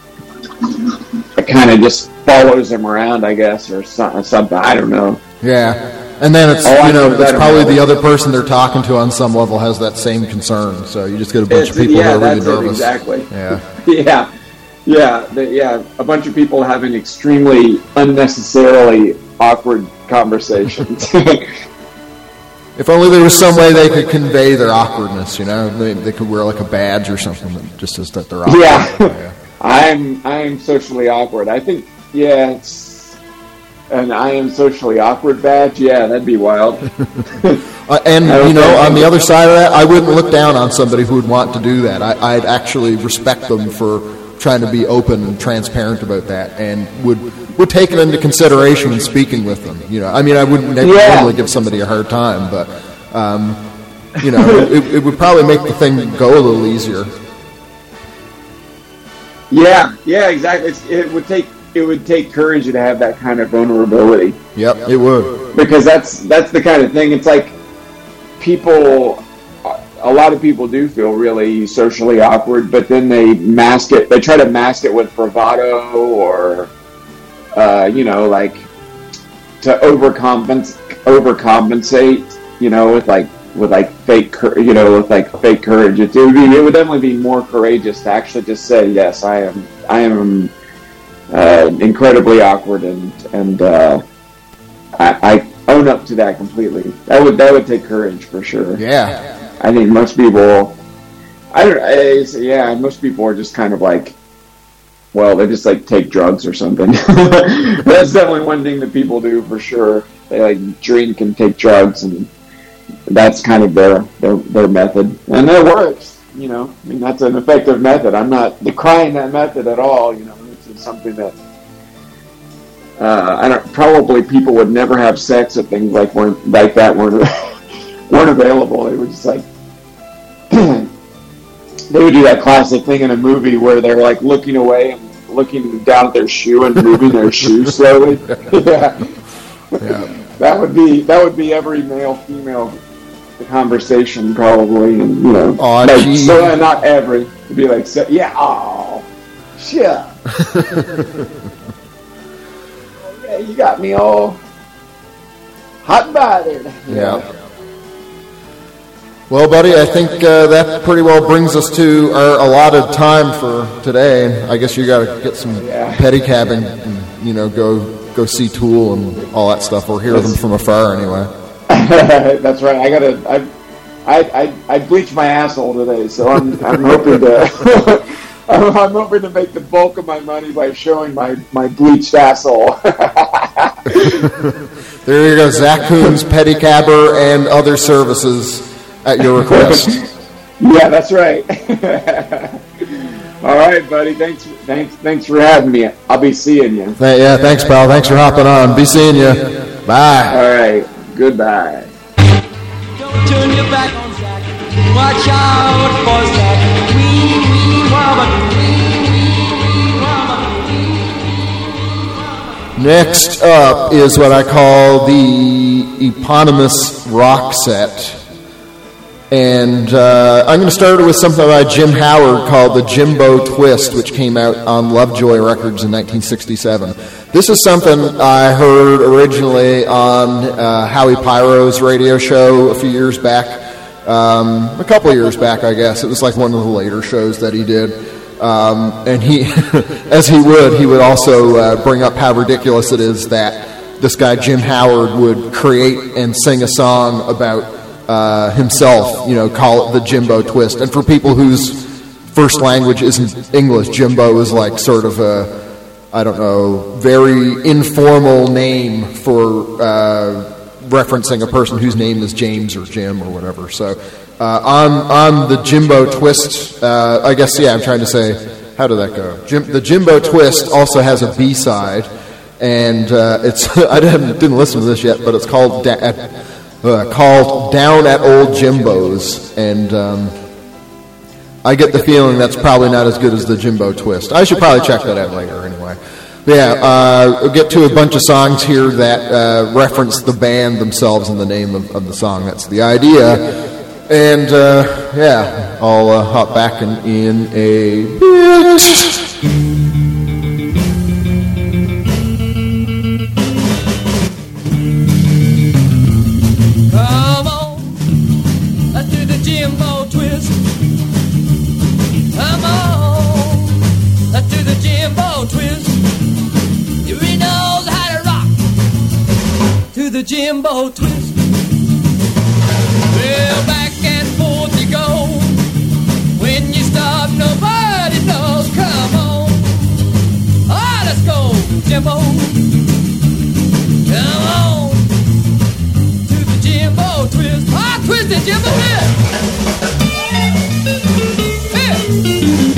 it kind of just follows them around, I guess, or something. I don't know. Yeah. And then it's, Oh, you know, it's probably the other person they're talking to on some level has that same concern. So you just get a bunch of people yeah, who are really that's it, nervous. exactly. Yeah. yeah, yeah, the, yeah. A bunch of people having extremely unnecessarily awkward conversations. If only there was some way they could convey their awkwardness, you know? They, they could wear like a badge or something that just says that they're awkward. yeah, I'm I'm socially awkward. I think yeah, it's an I am socially awkward badge. Yeah, that'd be wild. Uh, and you know, on the other side of that, I wouldn't look down on somebody who would want to do that. I, I'd actually respect them for trying to be open and transparent about that, and would would take it into consideration when speaking with them. You know, I mean, I wouldn't Yeah. normally give somebody a hard time, but um, you know, it, it would probably make the thing go a little easier. Yeah, yeah, exactly. It's, it would take it would take courage to have that kind of vulnerability. Yep, it would. because that's that's the kind of thing. It's like people, a lot of people do feel really socially awkward, but then they mask it. They try to mask it with bravado or, uh, you know, like to overcompensate. Overcompensate, you know, with like with like fake, you know, with like fake courage. It, it would be, it would definitely be more courageous to actually just say, yes, I am, I am uh, incredibly awkward and and. Uh, I, I own up to that completely. That would that would take courage for sure. Yeah. I think most people, I don't, I, yeah, most people are just kind of like, well, they just like take drugs or something. That's definitely one thing that people do for sure. They like drink and take drugs, and that's kind of their their, their method, and it works. You know, I mean, that's an effective method. I'm not decrying that method at all. You know, it's something that. Uh, I don't. Probably people would never have sex if things like weren't like that weren't weren't available. They would just like they would do that classic thing in a movie where they're like looking away and looking down at their shoe and moving their shoe slowly. yeah. That would be that would be every male female conversation probably, and you know, Aw, like, gee. so uh, not every. It'd be like, so, yeah, oh, shit. yeah, you got me all hot and bothered. Yeah. Well, buddy, I think uh, that pretty well brings us to our allotted time for today. I guess you got to get some Yeah. pedicabbing and you know go go see Tool and all that stuff, or hear them from afar anyway. That's right. I gotta. I, I, I, I bleached my asshole today, so I'm, I'm hoping to. I'm, I'm hoping to make the bulk of my money by showing my, my bleached asshole. There you go, Zach Coons, pedicabber, and other services at your request. yeah, that's right. All right, buddy. Thanks, thanks, thanks for having me. I'll be seeing you. Th- yeah, thanks, pal. Thanks for hopping on. Be seeing you. Bye. All right. Goodbye. Don't turn your back on Zach. Watch out for Zach. Wee, wee, wee. Next up is what I call the eponymous rock set. And uh, I'm going to start with something by Jim Howard called the Jimbo Twist, which came out on Lovejoy Records in 1967. This is something I heard originally on uh, Howie Pyro's radio show a few years back. Um, a couple of years back, I guess. It was like one of the later shows that he did. Um, and he, as he would, he would also uh, bring up how ridiculous it is that this guy Jim Howard would create and sing a song about uh, himself. You know, call it the Jimbo Twist. And for people whose first language isn't English, Jimbo is like sort of a I don't know, very informal name for uh, referencing a person whose name is James or Jim or whatever. So uh, on on the Jimbo Twist, uh, I guess yeah, I'm trying to say how did that go? Jim, the Jimbo Twist also has a B side, and uh, it's I didn't, didn't listen to this yet, but it's called da- uh, called Down at Old Jimbo's, and. Um, I get the feeling that's probably not as good as the Jimbo Twist. I should probably check that out later anyway. Yeah, uh, we'll get to a bunch of songs here that uh, reference the band themselves and the name of, of the song. That's the idea. And uh, yeah, I'll uh, hop back in, in a bit. Jimbo twist. Well, back and forth you go. When you stop, nobody knows. Come on, ah, let's go, Jimbo. Come on to the Jimbo twist. Ah, twist it, Jimbo. Here. Here.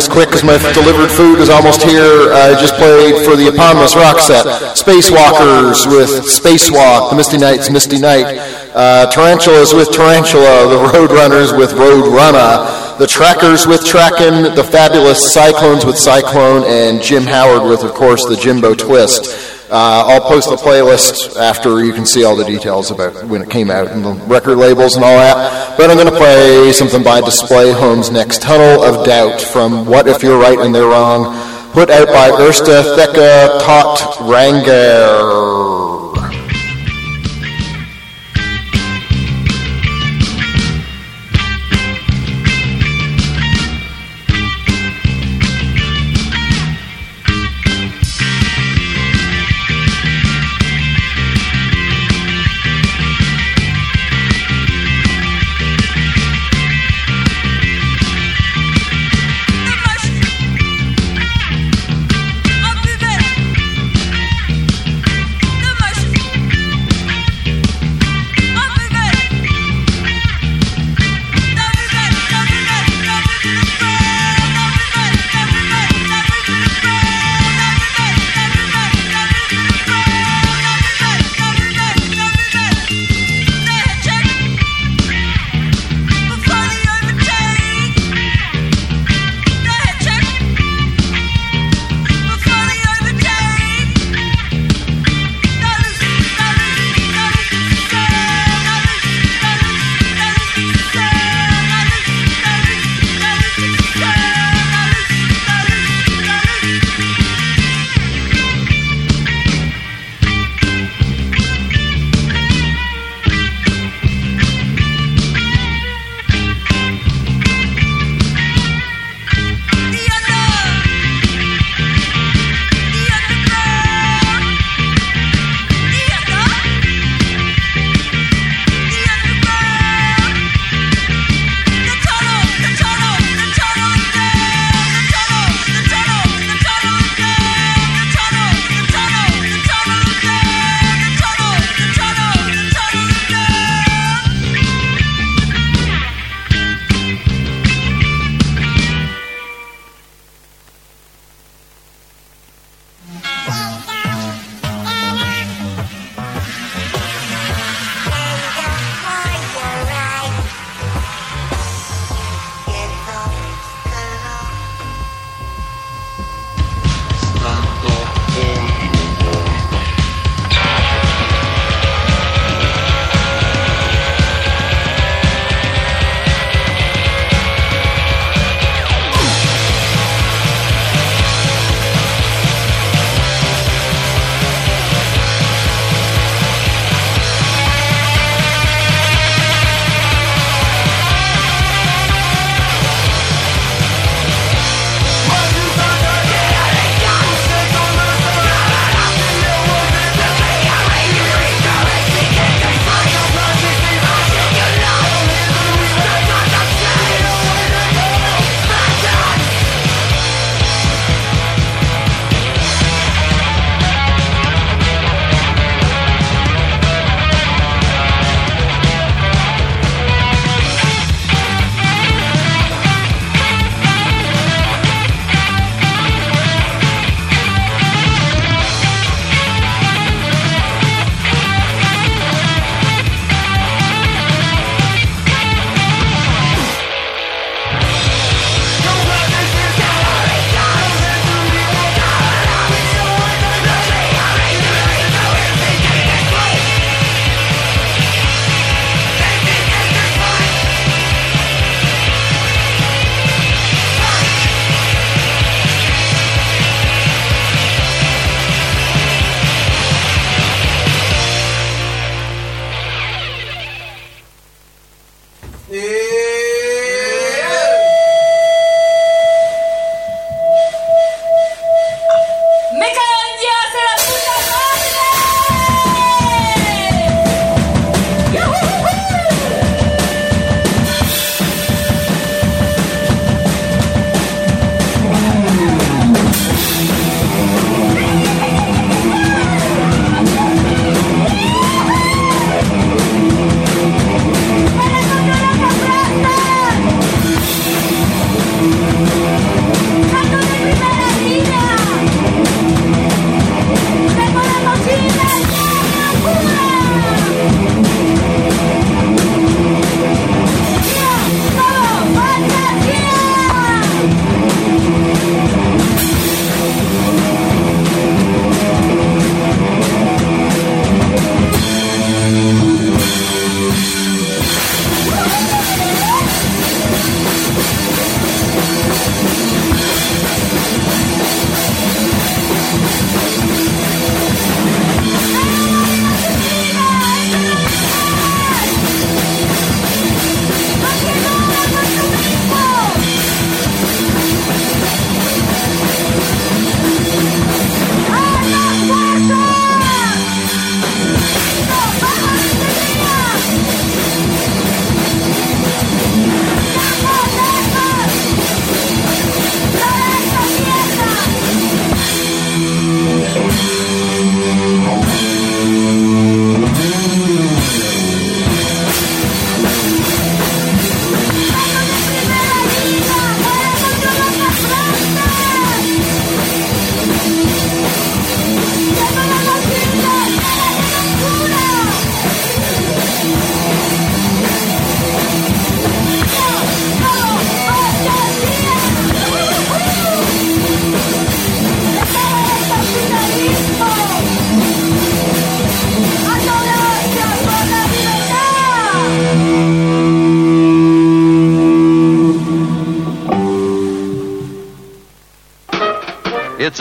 This quick because my delivered food is almost here. I just played for the eponymous rock set. Spacewalkers with Spacewalk, the Misty Knights, Misty Night. Uh, Tarantulas with Tarantula, the Roadrunners with Roadrunner. The Trackers with Trackin', the Fabulous Cyclones with Cyclone, and Jim Howard with, of course, the Jimbo Twist. Uh, I'll post the playlist after you can see all the details about when it came out and the record labels and all that. But I'm going to play something by Display Home's Next Tunnel of Doubt from What If You're Right and They're Wrong, put out by Ersta Theka Tot Ranger.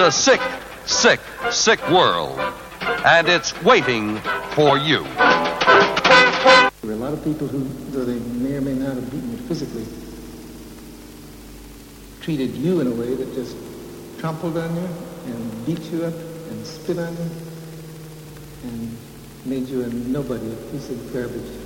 A sick, sick, sick world. And it's waiting for you. There are a lot of people who, though they may or may not have beaten you physically, treated you in a way that just trampled on you and beat you up and spit on you and made you a nobody, a piece of garbage.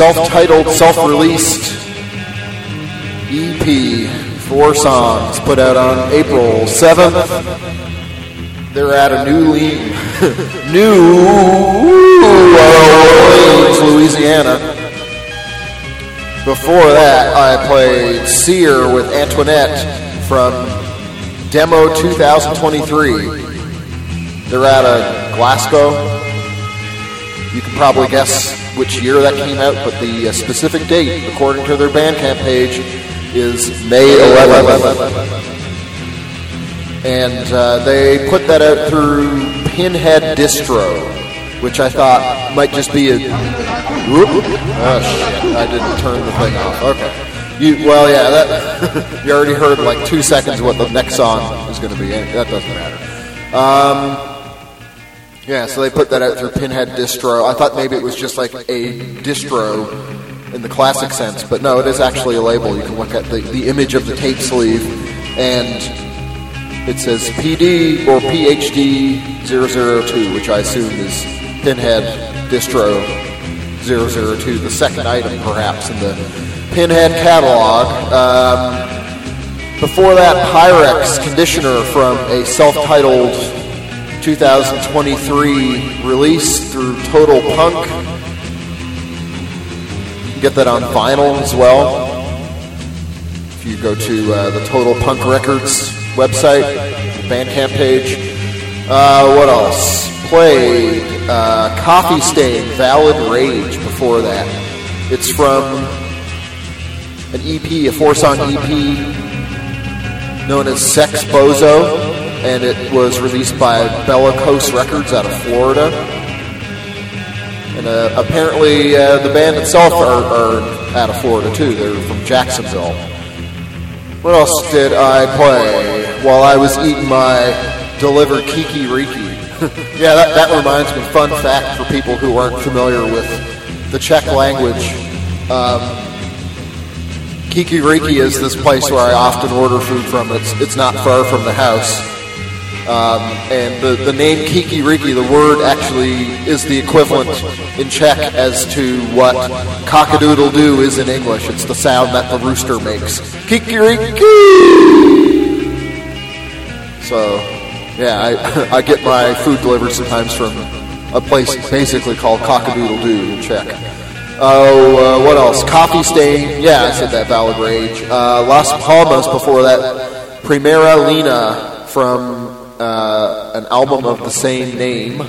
A self-titled, self-released EP, four songs, put out on April 7th. They're at a new lean, New Orleans, Louisiana. Before that, I played Sear with Antoinette from Demo 2023. They're out of Glasgow. You can probably guess which year that came out, but the uh, specific date, according to their Bandcamp page, is May 11th. And uh, they put that out through Pinhead Distro, which I thought might just be a. Whoop. Oh shit! I didn't turn the thing off. Okay. You well, yeah. That you already heard like two seconds of what the next song is going to be. That doesn't matter. Um, yeah, so they put that out through Pinhead Distro. I thought maybe it was just like a distro in the classic sense, but no, it is actually a label. You can look at the, the image of the tape sleeve, and it says PD or PhD 002, which I assume is Pinhead Distro 002, the second item perhaps in the Pinhead catalog. Um, before that, Pyrex Conditioner from a self-titled 2023 release through Total Punk. You can get that on vinyl as well. If you go to uh, the Total Punk Records website, Bandcamp page. Uh, what else? Played uh, Coffee Stain, Valid Rage before that. It's from an EP, a four-song EP known as Sex Bozo, and it was released by Bellicose Records out of Florida. And uh, apparently, uh, the band itself are, are out of Florida too. They're from Jacksonville. What else did I play while I was eating my delivered Kiki Riki? yeah, that, that reminds me. Fun fact for people who aren't familiar with the Czech language. Um, Kiki Riki is this place where I often order food from. It's, it's not far from the house. Um, and the, the name Kiki Riki, the word actually is the equivalent in Czech as to what cockadoodle doo is in English. It's the sound that the rooster makes. Kiki Riki! So, yeah, I, I get my food delivered sometimes from a place basically called Cockadoodle Doo in Czech. Oh, uh, what else? Coffee Stain. Yeah, I said that. Valid Rage. Uh, Las Palmas before that. Primera Lina from uh, an album of the same name,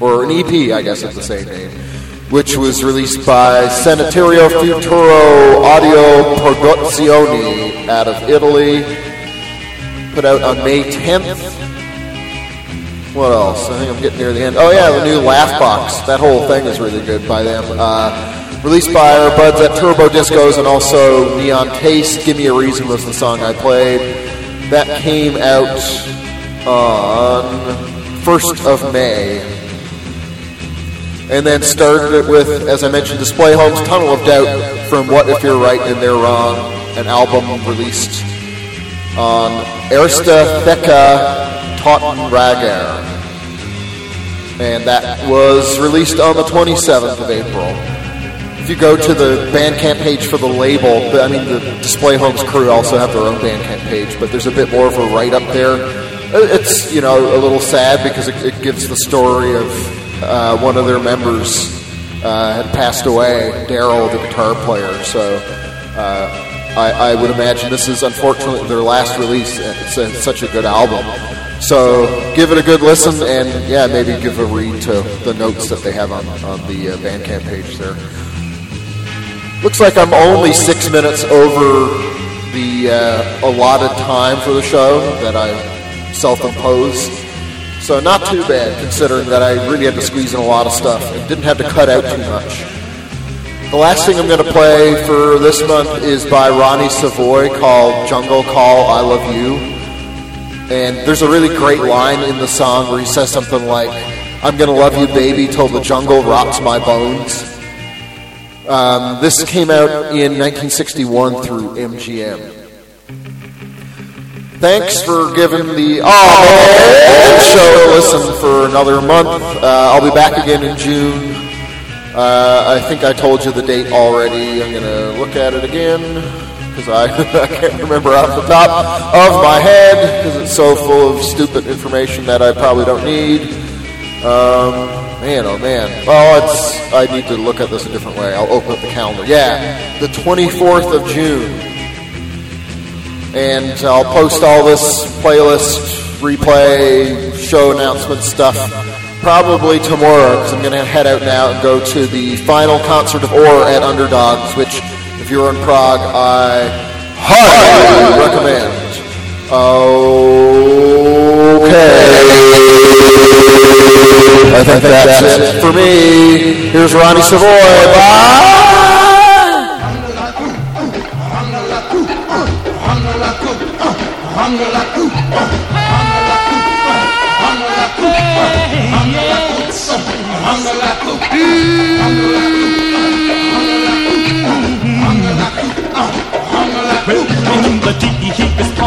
or an EP, I guess, of the same name, which was released by Sanitario Futuro Audio Produzioni out of Italy. Put out on May 10th. What else? I think I'm getting near the end. Oh yeah, the new Laugh Box. That whole thing is really good by them. Uh, released by our buds at Turbo Discos and also Neon Taste. Give Me a Reason was the song I played. That came out on 1st of May. And then started it with, as I mentioned, Display Home's Tunnel of Doubt from What If You're Right and They're Wrong, an album released on Ersta Theka Totten Rager. And that was released on the 27th of April. If you go to the Bandcamp page for the label, I mean, the Display Homes crew also have their own Bandcamp page, but there's a bit more of a write up there. It's, you know, a little sad because it, it gives the story of uh, one of their members uh, had passed away, Daryl, the guitar player. So uh, I, I would imagine this is unfortunately their last release. It's, a, such a good album. So give it a good listen and, yeah, maybe give a read to the notes that they have on, on the uh, Bandcamp page there. Looks like I'm only six minutes over the uh, allotted time for the show that I self-imposed. So not too bad considering that I really had to squeeze in a lot of stuff and didn't have to cut out too much. The last thing I'm going to play for this month is by Ronnie Savoy called Jungle Call I Love You. And there's a really great line in the song where he says something like, I'm going to love you, baby, till the jungle rots my bones. Um, this came out in 1961 through MGM. Thanks for giving the oh show listen for another month. Uh, I'll be back again in June. Uh, I think I told you the date already. I'm going to look at it again because I, I can't remember off the top of my head because it's so full of stupid information that I probably don't need. Um, man, oh man. Well, it's I need to look at this a different way. I'll open up the calendar. Yeah, the 24th of June and I'll post all this playlist, replay, show announcement stuff probably tomorrow because I'm going to head out now and go to the final concert of Or at Underdogs, which, if you're in Prague, I highly recommend. Okay. I think that's it for me. Here's Ronnie Savoy. Bye.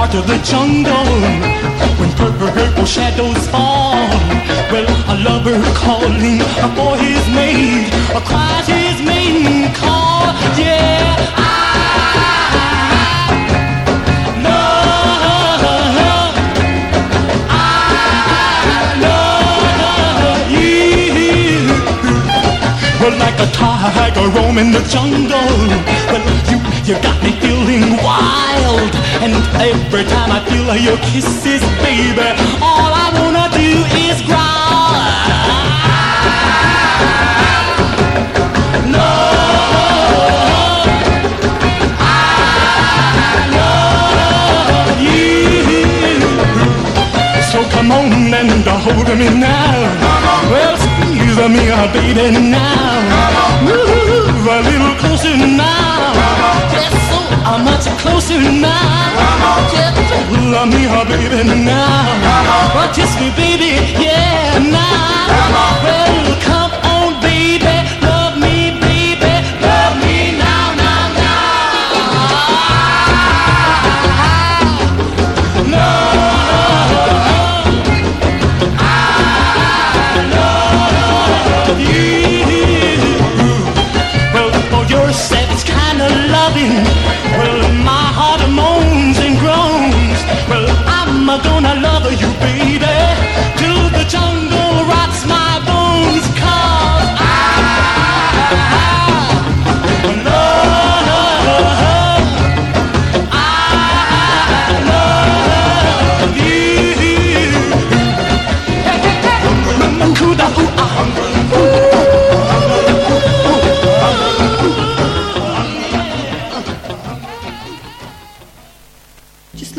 Part of the jungle, when purple shadows fall, well, a lover calling for his mate, a cries his maiden call, yeah. I like a tiger roaming the jungle. Well, you, got me feeling wild. And every time I feel your kisses, baby, all I wanna do is growl. No, come on and hold me now. Well, squeeze me, baby, now. Move a little closer now. Uh, much closer now. Just love me, uh, baby, now. Well, kiss me, baby, yeah, now. Well,